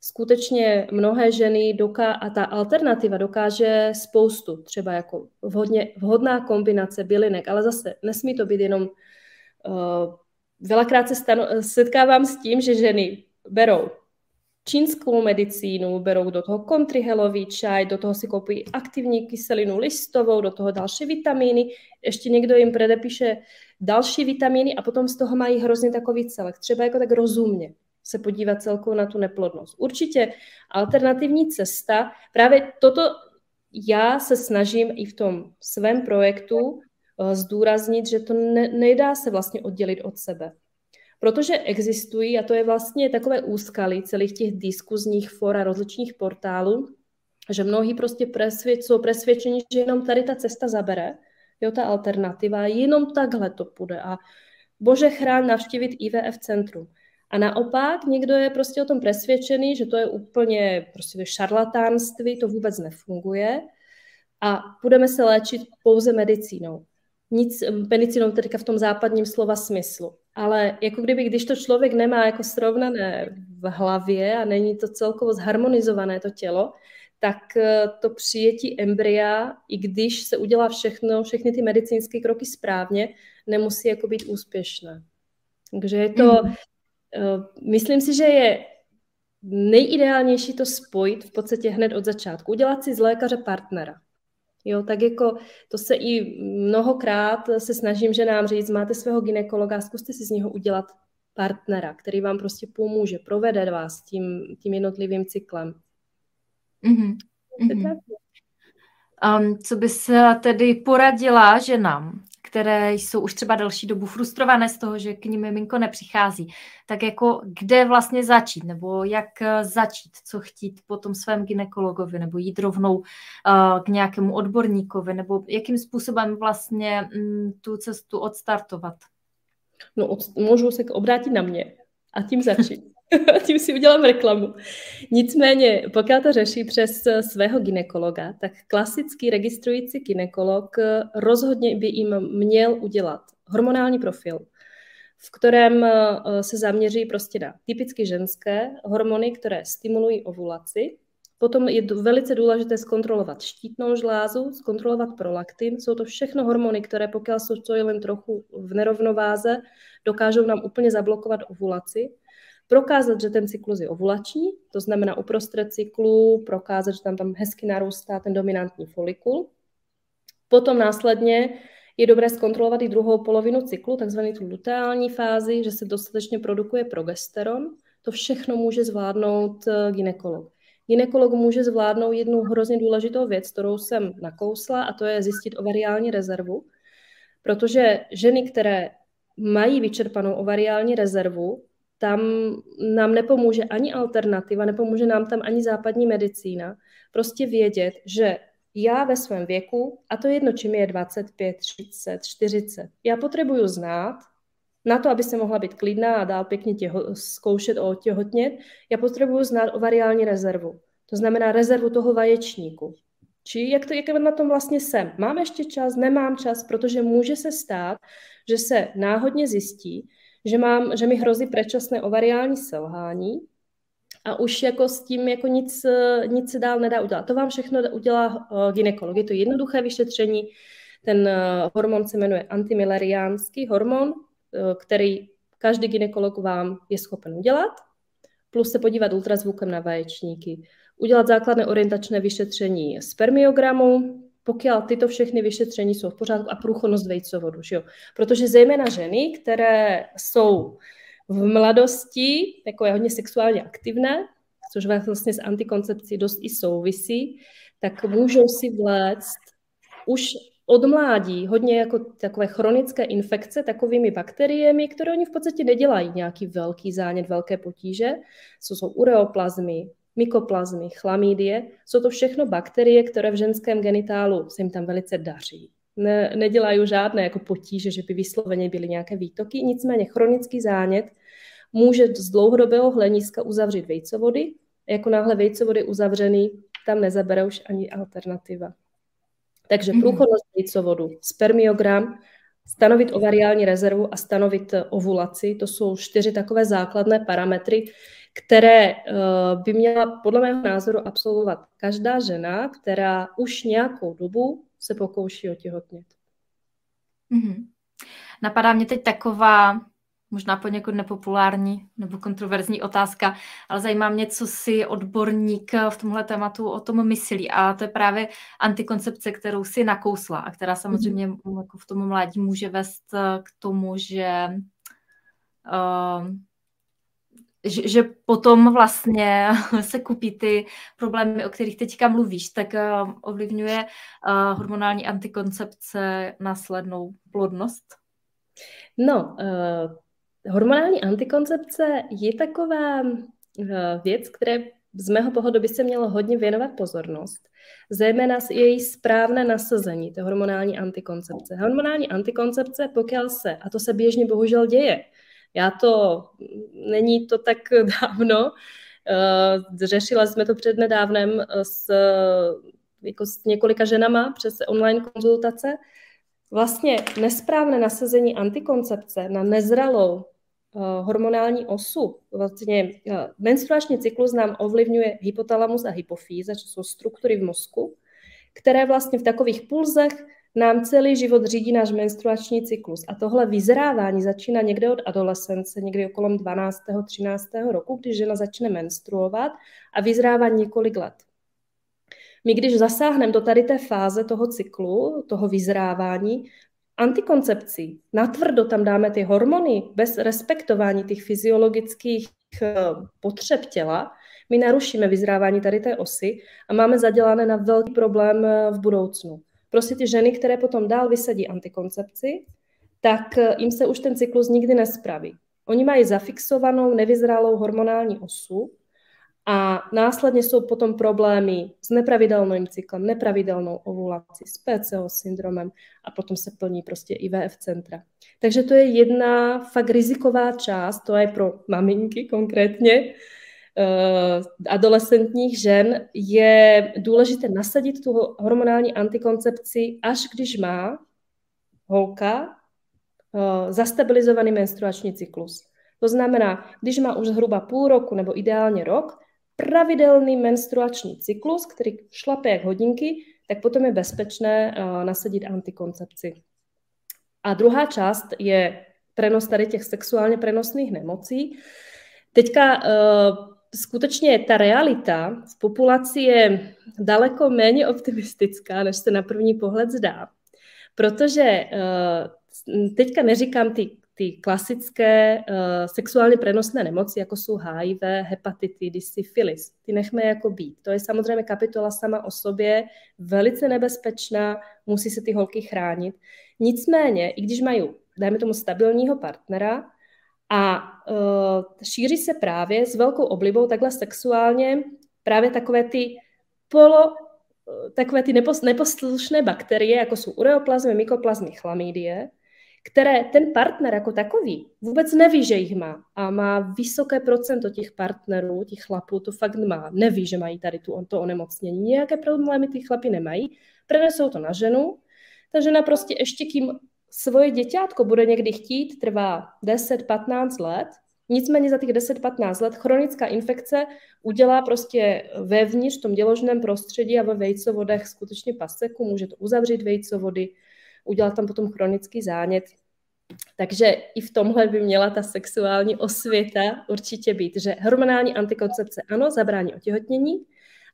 Speaker 2: Skutečně mnohé ženy doká- a ta alternativa dokáže spoustu, třeba jako vhodně, vhodná kombinace bylinek, ale zase nesmí to být jenom uh, Velakrát se stanu, setkávám s tím, že ženy berou čínskou medicínu, berou do toho kontrihelový čaj, do toho si koupí aktivní kyselinu listovou, do toho další vitamíny, ještě někdo jim předepíše další vitamíny a potom z toho mají hrozně takový celek. Třeba jako tak rozumně se podívat celkově na tu neplodnost. Určitě alternativní cesta, právě toto já se snažím i v tom svém projektu zdůraznit, že to ne, nedá se vlastně oddělit od sebe. Protože existují, a to je vlastně takové úskaly celých těch diskuzních for a rozličných portálů, že mnohí prostě presvěd, jsou presvědčeni, že jenom tady ta cesta zabere, jo, ta alternativa, jenom takhle to půjde a bože chrán navštívit IVF centrum. A naopak někdo je prostě o tom přesvědčený, že to je úplně prostě šarlatánství, to vůbec nefunguje a budeme se léčit pouze medicínou. Nic, medicínou teďka v tom západním slova smyslu. Ale jako kdyby, když to člověk nemá jako srovnané v hlavě a není to celkovo zharmonizované to tělo, tak eh, to přijetí embrya, i když se udělá všechno, všechny ty medicínské kroky správně, nemusí jako být úspěšné. Takže je to, mm. myslím si, že je nejideálnější to spojit v podstatě hned od začátku. Udělat si z lékaře partnera. Jo, tak jako to se i mnohokrát se snažím, že nám říct, máte svého ginekologa, zkuste si z něho udělat partnera, který vám prostě pomůže, provede vás tím, tím jednotlivým cyklem.
Speaker 1: Mm-hmm. Mm-hmm. Um, co bys tedy poradila ženám, které jsou už třeba další dobu frustrované z toho, že k ním miminko nepřichází, tak jako kde vlastně začít, nebo jak eh, začít, co chtít po tom svém ginekologovi, nebo jít rovnou uh, k nějakému odborníkovi, nebo jakým způsobem vlastně um, tu cestu odstartovat?
Speaker 2: No, od, můžu se obrátit na mě a tím začít. tím si udělám reklamu. Nicméně, pokud to řeší přes svého ginekologa, tak klasický registrující ginekolog rozhodně by jim měl udělat hormonální profil, v kterém eh, se zaměří prostě na typicky ženské hormony, které stimulují ovulaci. Potom je velice důležité zkontrolovat štítnou žlázu, zkontrolovat prolaktin. Jsou to všechno hormony, které pokud jsou jen trochu v nerovnováze, dokážou nám úplně zablokovat ovulaci prokázat, že ten cyklus je ovulační, to znamená uprostřed cyklu prokázat, že tam, tam hezky narůstá ten dominantní folikul. Potom následně je dobré zkontrolovat i druhou polovinu cyklu, takzvaný tu luteální fázi, že se dostatečně produkuje progesteron. To všechno může zvládnout eh, ginekolog. Ginekolog může zvládnout jednu hrozně důležitou věc, kterou jsem nakousla, a to je zjistit ovariální rezervu. Protože ženy, které mají vyčerpanou ovariální rezervu, tam nám nepomůže ani alternativa, nepomůže nám tam ani západní medicína. Prostě vědět, že já ve svém věku, a to jedno, čím je 25, 30, 40, já potřebuju znát, na to, aby se mohla být klidná a dál pěkně těho, zkoušet o těhotnět, já potřebuju znát o variální rezervu. To znamená rezervu toho vaječníku. Či jak, to, jak na tom vlastně jsem? Mám ještě čas, nemám čas, protože může se stát, že se náhodně zjistí, že, mám, že mi hrozí předčasné ovariální selhání a už jako s tím jako nic, nic se dál nedá udělat. To vám všechno udělá uh, ginekolog. Je to jednoduché vyšetření. Ten uh, hormon se jmenuje antimileriánský hormon, uh, který každý ginekolog vám je schopen udělat, plus se podívat ultrazvukem na vaječníky, udělat základné orientačné vyšetření spermiogramu, pokud tyto všechny vyšetření jsou v pořádku a průchodnost vejcovodu. Že jo? Protože zejména ženy, které jsou v mladosti takové hodně sexuálně aktivné, což vlastně s antikoncepcí dost i souvisí, tak můžou si vléct už od mládí hodně jako takové chronické infekce takovými bakteriemi, které oni v podstatě nedělají nějaký velký zánět, velké potíže. To jsou ureoplazmy, mykoplazmy, chlamídie, jsou to všechno bakterie, které v ženském genitálu se jim tam velice daří. Ne, nedělají žádné jako potíže, že by vysloveně byly nějaké výtoky, nicméně chronický zánět může z dlouhodobého hlediska uzavřít vejcovody. Jako náhle vejcovody uzavřený, tam nezabere už ani alternativa. Takže mhm. průchodnost vejcovodu, spermiogram, stanovit ovariální rezervu a stanovit ovulaci, to jsou čtyři takové základné parametry, které eh, by měla podle mého názoru absolvovat každá žena, která už nějakou dobu se pokouší otěhotnět.
Speaker 1: Mm-hmm. Napadá mě teď taková možná poněkud nepopulární nebo kontroverzní otázka, ale zajímá mě, co si odborník v tomhle tématu o tom myslí. A to je právě antikoncepce, kterou si nakousla a která samozřejmě mm-hmm. jako v tom mládí může vést k tomu, že uh, že, že potom vlastně se kupí ty problémy, o kterých teďka mluvíš, tak uh, ovlivňuje uh, hormonální antikoncepce následnou plodnost?
Speaker 2: No, uh, hormonální antikoncepce je taková uh, věc, které z mého pohledu by se mělo hodně věnovat pozornost. Zejména její správné nasazení, té hormonální antikoncepce. Hormonální antikoncepce, pokud se, a to se běžně bohužel děje, já to, není to tak dávno, uh, řešila jsme to před nedávnem s, jako s několika ženama přes online konzultace. Vlastně nesprávné nasazení antikoncepce na nezralou uh, hormonální osu, vlastně menstruační cyklus nám ovlivňuje hypotalamus a hypofýza, což jsou struktury v mozku, které vlastně v takových pulzech nám celý život řídí náš menstruační cyklus. A tohle vyzrávání začíná někde od adolescence, někdy okolo 12. 13. roku, když žena začne menstruovat a vyzrává několik let. My když zasáhneme do tady té fáze toho cyklu, toho vyzrávání, antikoncepcí, natvrdo tam dáme ty hormony, bez respektování těch fyziologických eh, potřeb těla, my narušíme vyzrávání tady té osy a máme zadělané na velký problém eh, v budoucnu. Prostě ty ženy, které potom dál vysadí antikoncepci, tak eh, jim se už ten cyklus nikdy nespraví. Oni mají zafixovanou nevyzrálou hormonální osu a následně jsou potom problémy s nepravidelným cyklem, nepravidelnou ovulací, s PCO syndromem a potom se plní prostě IVF centra. Takže to je jedna fakt riziková část, to je pro maminky konkrétně, adolescentních žen je důležité nasadit tu hormonální antikoncepci, až když má holka uh, zastabilizovaný menstruační cyklus. To znamená, když má už zhruba půl roku nebo ideálně rok, pravidelný menstruační cyklus, který šlape jak hodinky, tak potom je bezpečné uh, nasadit antikoncepci. A druhá část je prenos tady těch sexuálně prenosných nemocí. Teďka skutečně ta realita v populaci je daleko méně optimistická, než se na první pohled zdá. Protože uh, teďka neříkám ty, ty klasické uh, sexuálně prenosné nemoci, jako jsou HIV, hepatitidy, syfilis. Ty nechme jako být. To je samozřejmě kapitola sama o sobě, velice nebezpečná, musí se ty holky chránit. Nicméně, i když mají, dajme tomu, stabilního partnera, a uh, šíří se právě s velkou oblibou takhle sexuálně právě takové ty polo, e, takové ty nepos, neposlušné bakterie, jako jsou ureoplazmy, mykoplazmy, chlamydie, které ten partner jako takový vůbec neví, že jich má. A má vysoké procento těch partnerů, těch chlapů, to fakt má, neví, že mají tady tu, to onemocnění. Nějaké problémy ty chlapy nemají, prenesou to na ženu, ta žena prostě ještě kým svoje děťátko bude někdy chtít, trvá 10-15 let, nicméně za těch 10-15 let chronická infekce udělá prostě vevnitř v tom děložném prostředí a ve vejcovodech skutečně paseku, může to uzavřít vejcovody, udělat tam potom chronický zánět. Takže i v tomhle by měla ta sexuální osvěta určitě být, že hormonální antikoncepce ano, zabrání otěhotnění,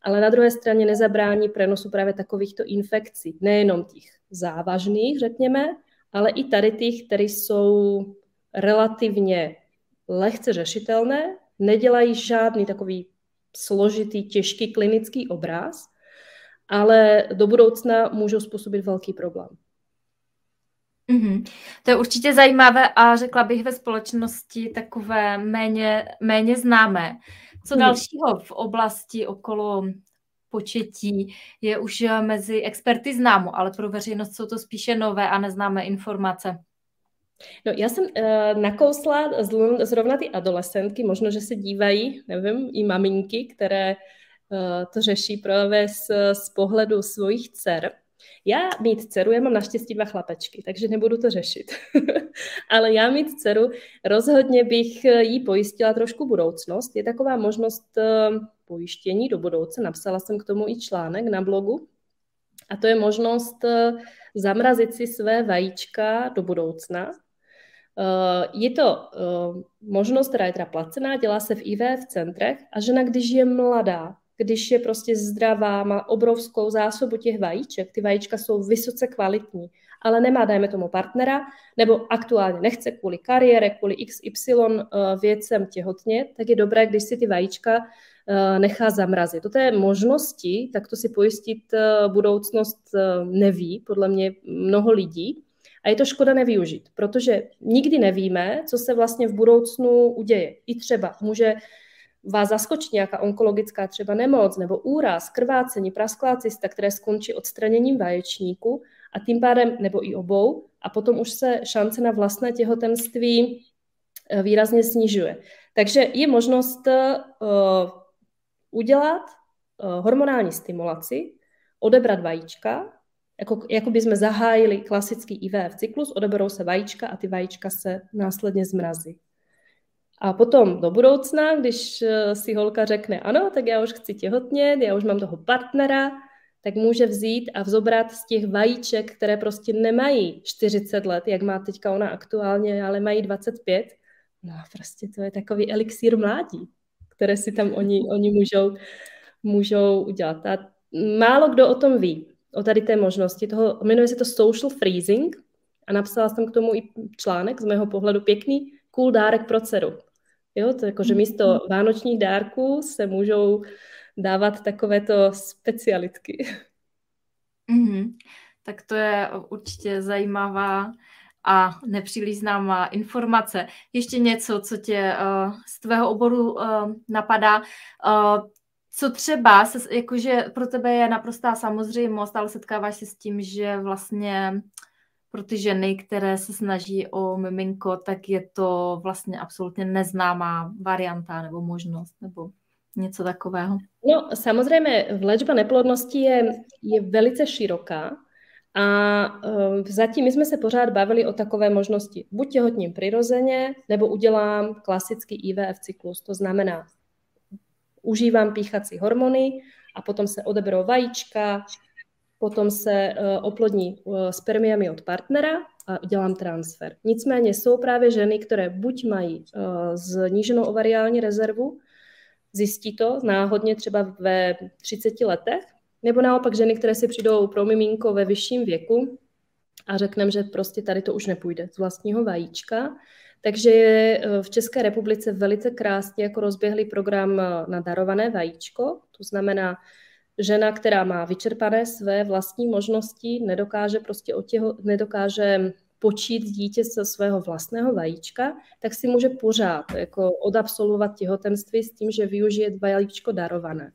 Speaker 2: ale na druhé straně nezabrání prenosu právě takovýchto infekcí, nejenom těch závažných, řekněme, ale i tady těch, které jsou relativně lehce řešitelné, nedělají žádný takový složitý, těžký klinický obraz, ale do budoucna můžou způsobit velký problém.
Speaker 1: Mm-hmm. To je určitě zajímavé a řekla bych ve společnosti takové méně, méně známé. Co dalšího v oblasti okolo početí je už eh, mezi experty známo, ale pro veřejnost jsou to spíše nové a neznámé informace.
Speaker 2: No, já jsem uh, nakousla zrovna ty adolescentky, možno, že se dívají, nevím, i maminky, které uh, to řeší právě z, z pohledu svých dcer. Já mít dceru, já mám naštěstí dva chlapečky, takže nebudu to řešit. Ale já mít dceru, rozhodně bych jí pojistila trošku budoucnost. Je taková možnost uh, pojištění do budoucna. Napsala jsem k tomu i článek na blogu. A to je možnost eh, zamrazit si své vajíčka do budoucna. je to možnost, která je teda placená, dělá se v IVF centrech a žena, když je mladá, když je prostě zdravá, má obrovskou zásobu těch vajíček, ty vajíčka jsou vysoce kvalitní, ale nemá, dajme tomu, partnera, nebo aktuálně nechce kvůli kariére, kvůli XY eh, věcem těhotně, tak je dobré, když si ty vajíčka eh, nechá zamrazit. To je možnosti, tak to si pojistit eh, budoucnost neví, podle mě mnoho lidí. A je to škoda nevyužít, protože nikdy nevíme, co se vlastně v budoucnu uděje. I třeba může vás zaskočí nějaká onkologická třeba nemoc nebo úraz, krvácení, prasklá cysta, které skončí odstraněním vaječníku a tím pádem, nebo i obou, a potom už se šance na vlastné těhotenství eh, výrazně snižuje. Takže je možnost uh, udělat uh, hormonální stimulaci, odebrat vajíčka, jako, jako by jsme zahájili klasický IVF cyklus, odeberou se vajíčka a ty vajíčka se následně zmrazí. A potom do budoucna, když si holka řekne, ano, tak já už chci těhotnět, já už mám toho partnera, tak může vzít a vzobrat z těch vajíček, které prostě nemají 40 let, jak má teďka ona aktuálně, ale mají 25. No a prostě to je takový elixír mládí, které si tam oni, oni můžou, můžou udělat. A málo kdo o tom ví, o tady té možnosti. Toho, jmenuje se to social freezing a napsala jsem k tomu i článek z mého pohledu pěkný, cool dárek pro dceru. Jo, to jako, že místo mhm. vánočních dárků se můžou dávat takovéto specialitky.
Speaker 1: Mm-hmm. Tak to je určitě zajímavá a nepříliš známá informace. Ještě něco, co tě uh, z tvého oboru uh, napadá. Uh, co třeba, se, jakože pro tebe je naprostá samozřejmost, ale setkáváš se s tím, že vlastně pro ty ženy, které se snaží o miminko, tak je to vlastně absolutně neznámá varianta nebo možnost nebo něco takového.
Speaker 2: No samozřejmě léčba neplodnosti je, je velice široká a uh, zatím my jsme se pořád bavili o takové možnosti. Buď těhotním přirozeně, nebo udělám klasický IVF cyklus, to znamená, užívám píchací hormony a potom se odeberou vajíčka, potom se uh, oplodní uh, spermiami od partnera a dělám transfer. Nicméně jsou právě ženy, které buď mají uh, zníženou ovariální rezervu, zjistí to náhodně třeba ve 30 letech, nebo naopak ženy, které si přijdou pro miminko ve vyšším věku a řekneme, že prostě tady to už nepůjde z vlastního vajíčka. Takže je eh, v České republice velice krásně jako rozběhlý program eh, na darované vajíčko. To znamená, žena, která má vyčerpané své vlastní možnosti, nedokáže prostě otěho, nedokáže počít dítě ze svého vlastného vajíčka, tak si může pořád jako odabsolvovat těhotenství s tím, že využije vajíčko darované.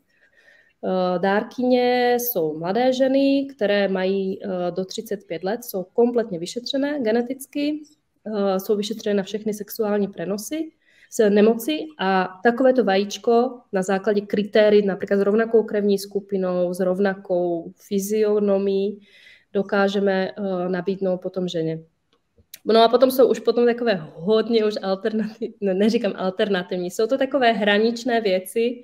Speaker 2: Eh, dárkyně jsou mladé ženy, které mají eh, do 35 let, jsou kompletně vyšetřené geneticky, eh, jsou vyšetřené na všechny sexuální prenosy, s nemoci a takovéto vajíčko na základě kritérií, například s rovnakou krevní skupinou, s rovnakou fyzionomií, dokážeme nabídnout potom ženě. No a potom jsou už potom takové hodně už alternativní, ne, neříkám alternativní, jsou to takové hraničné věci.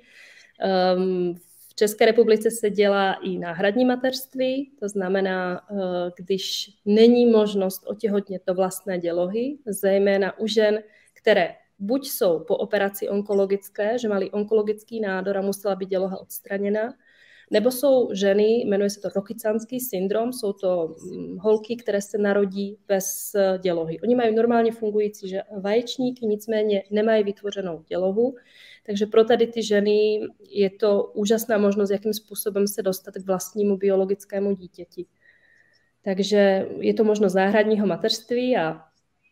Speaker 2: Um, v České republice se dělá i náhradní mateřství, to znamená, uh, když není možnost otěhotnět do vlastné dělohy, zejména u žen, které buď jsou po operaci onkologické, že mali onkologický nádor a musela být děloha odstraněna, nebo jsou ženy, jmenuje se to rokycanský syndrom, jsou to mm, holky, které se narodí bez eh, dělohy. Oni mají normálně fungující vaječníky, nicméně nemají vytvořenou dělohu, takže pro tady ty ženy je to úžasná možnost, jakým způsobem se dostat k vlastnímu biologickému dítěti. Takže je to možnost záhradního mateřství a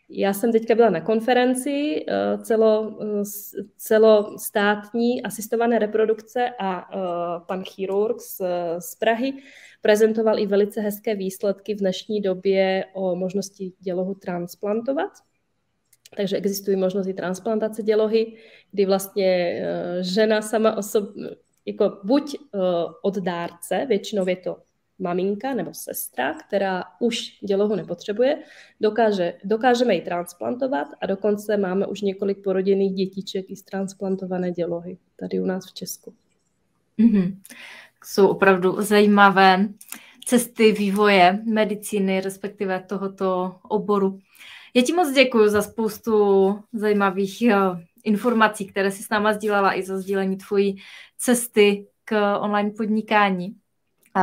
Speaker 2: já jsem teďka byla na konferenci eh, celo, eh, celostátní asistované reprodukce a eh, pan chirurg z, z Prahy prezentoval i velice hezké výsledky v dnešní době o možnosti dělohu transplantovat. Takže existují možnosti transplantace dělohy, kdy vlastně žena sama osobně, jako buď od dárce, většinou je to maminka nebo sestra, která už dělohu nepotřebuje, dokáže, dokážeme ji transplantovat a dokonce máme už několik porodinných dětiček i z transplantované dělohy tady u nás v Česku.
Speaker 1: Mm-hmm. Jsou opravdu zajímavé cesty vývoje medicíny, respektive tohoto oboru. Já ti moc děkuji za spoustu zajímavých eh, informací, které jsi s náma sdílela i za sdílení tvojí cesty k online podnikání.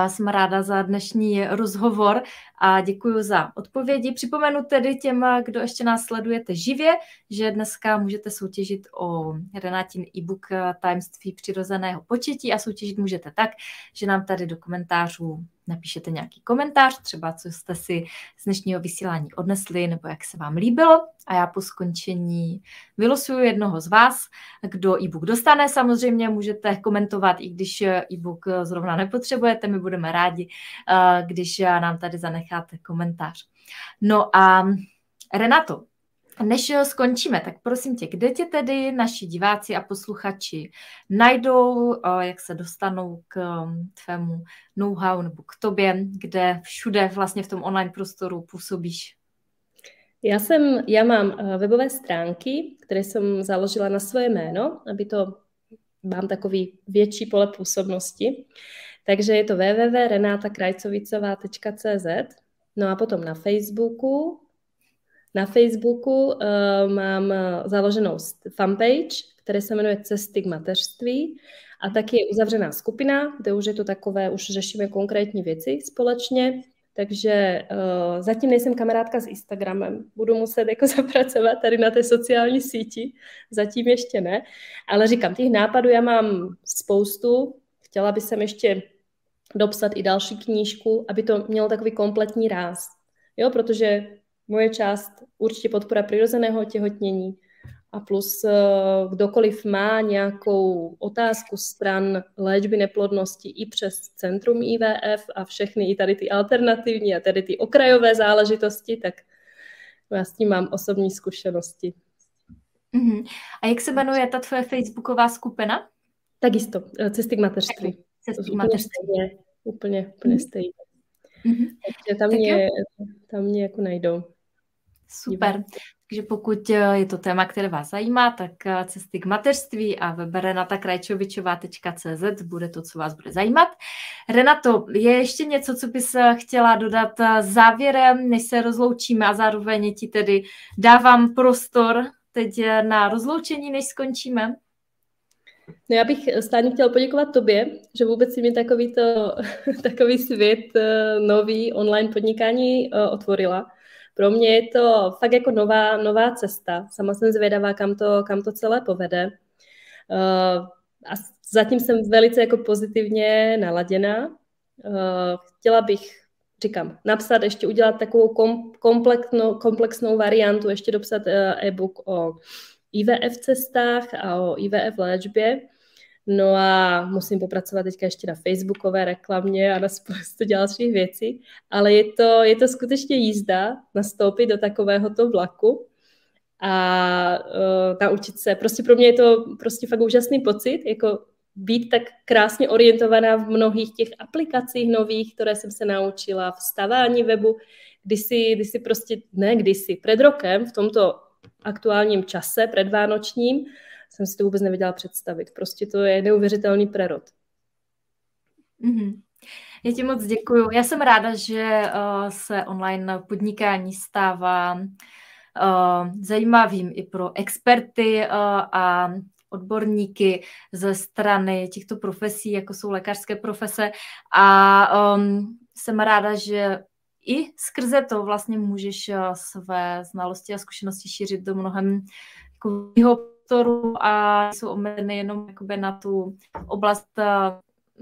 Speaker 1: Jsem ráda za dnešní rozhovor a děkuji za odpovědi. Připomenu tedy těm, kdo ještě nás sledujete živě, že dneska můžete soutěžit o Renátin e-book Tajemství přirozeného početí a soutěžit můžete tak, že nám tady do komentářů napíšete nějaký komentář, třeba co jste si z dnešního vysílání odnesli nebo jak se vám líbilo a já po skončení vylosuju jednoho z vás, kdo e-book dostane. Samozřejmě můžete komentovat, i když e-book zrovna nepotřebujete, my budeme rádi, eh, když nám tady zanecháte komentář. No a Renato, než skončíme, tak prosím tě, kde tě tedy naši diváci a posluchači najdou, jak se dostanou k um, tvému know-how nebo k tobě, kde všude vlastně v tom online prostoru působíš?
Speaker 2: Já jsem, já mám uh, webové stránky, které jsem založila na svoje jméno, aby to mám takový větší pole působnosti. Takže je to www.renatakrajcovicová.cz No a potom na Facebooku na Facebooku uh, mám založenou fanpage, které se jmenuje Cesty k mateřství a taky je uzavřená skupina, kde už je to takové, už řešíme konkrétní věci společně, takže uh, zatím nejsem kamarádka s Instagramem. Budu muset jako zapracovat tady na té sociální síti. Zatím ještě ne. Ale říkám, těch nápadů já mám spoustu. Chtěla bych jsem ještě dopsat i další knížku, aby to mělo takový kompletní ráz. Jo, protože moje část určitě podpora přirozeného těhotnění a plus eh, kdokoliv má nějakou otázku stran léčby neplodnosti i přes Centrum IVF a všechny i tady ty alternativní a tady ty okrajové záležitosti, tak já s tím mám osobní zkušenosti.
Speaker 1: Uh-huh. A jak se jmenuje ta tvoje facebooková skupina?
Speaker 2: Tak jisto, eh, cesty k mateřství. K mateřství. Úplně, úplně, úplně stejně. Uh-huh. Takže tam, mě, tam mě jako najdou.
Speaker 1: Super. Takže pokud eh, je to téma, které vás zajímá, tak eh, cesty k mateřství a web renatakrajčovičová.cz bude to, co vás bude zajímat. Renato, je ještě něco, co bys eh, chtěla dodat závěrem, než se rozloučíme a zároveň ti tedy dávám prostor teď na rozloučení, než skončíme?
Speaker 2: No já bych stejně chtěla poděkovat tobě, že vůbec si mi takový, to, takový svět nový online podnikání otvorila pro mě je to fakt jako nová, nová cesta. Sama jsem zvědavá, kam to, kam to celé povede. Uh, a zatím jsem velice jako pozitivně naladěná. Chtěla bych, říkám, napsat, ještě udělat takovou kom, komplexnou, komplexnou variantu, ještě dopsat e-book o IVF cestách a o IVF léčbě. No a musím popracovat teďka ještě na facebookové reklamě a na spoustu dalších věcí, ale je to, je to skutečně jízda nastoupit do takovéhoto vlaku a uh, naučit se. Prostě pro mě je to prostě fakt úžasný pocit, jako být tak krásně orientovaná v mnohých těch aplikacích nových, které jsem se naučila, v stavání webu, kdysi, kdysi prostě, ne kdysi, před rokem, v tomto aktuálním čase, předvánočním, jsem si to vůbec nevěděla představit. Prostě to je neuvěřitelný prerod.
Speaker 1: Mm-hmm. Já ti moc děkuju. Já jsem ráda, že uh, se online podnikání stává uh, zajímavým i pro experty uh, a odborníky ze strany těchto profesí, jako jsou lékařské profese. A um, jsem ráda, že i skrze to vlastně můžeš své znalosti a zkušenosti šířit do mnohem prostoru a jsou omezeny jenom jakoby na tu oblast eh,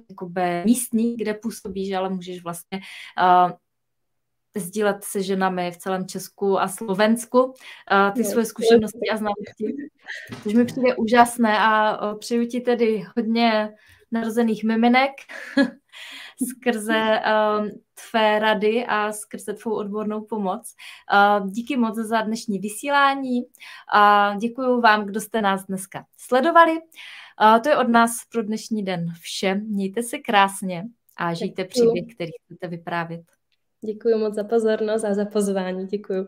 Speaker 1: jakoby místní, kde působíš, ale můžeš vlastně uh, sdílet se ženami v celém Česku a Slovensku uh, ty no, svoje zkušenosti a znalosti. Což mi přijde úžasné a uh, přeju ti tedy hodně narozených miminek skrze uh, tvé rady a skrze tvou odbornou pomoc. Uh, díky moc za dnešní vysílání a uh, děkuji vám, kdo jste nás dneska sledovali. Uh, to je od nás pro dnešní den vše. Mějte se krásně a žijte příběh, který chcete vyprávět.
Speaker 2: Děkuji moc za pozornost a za pozvání. Děkuji.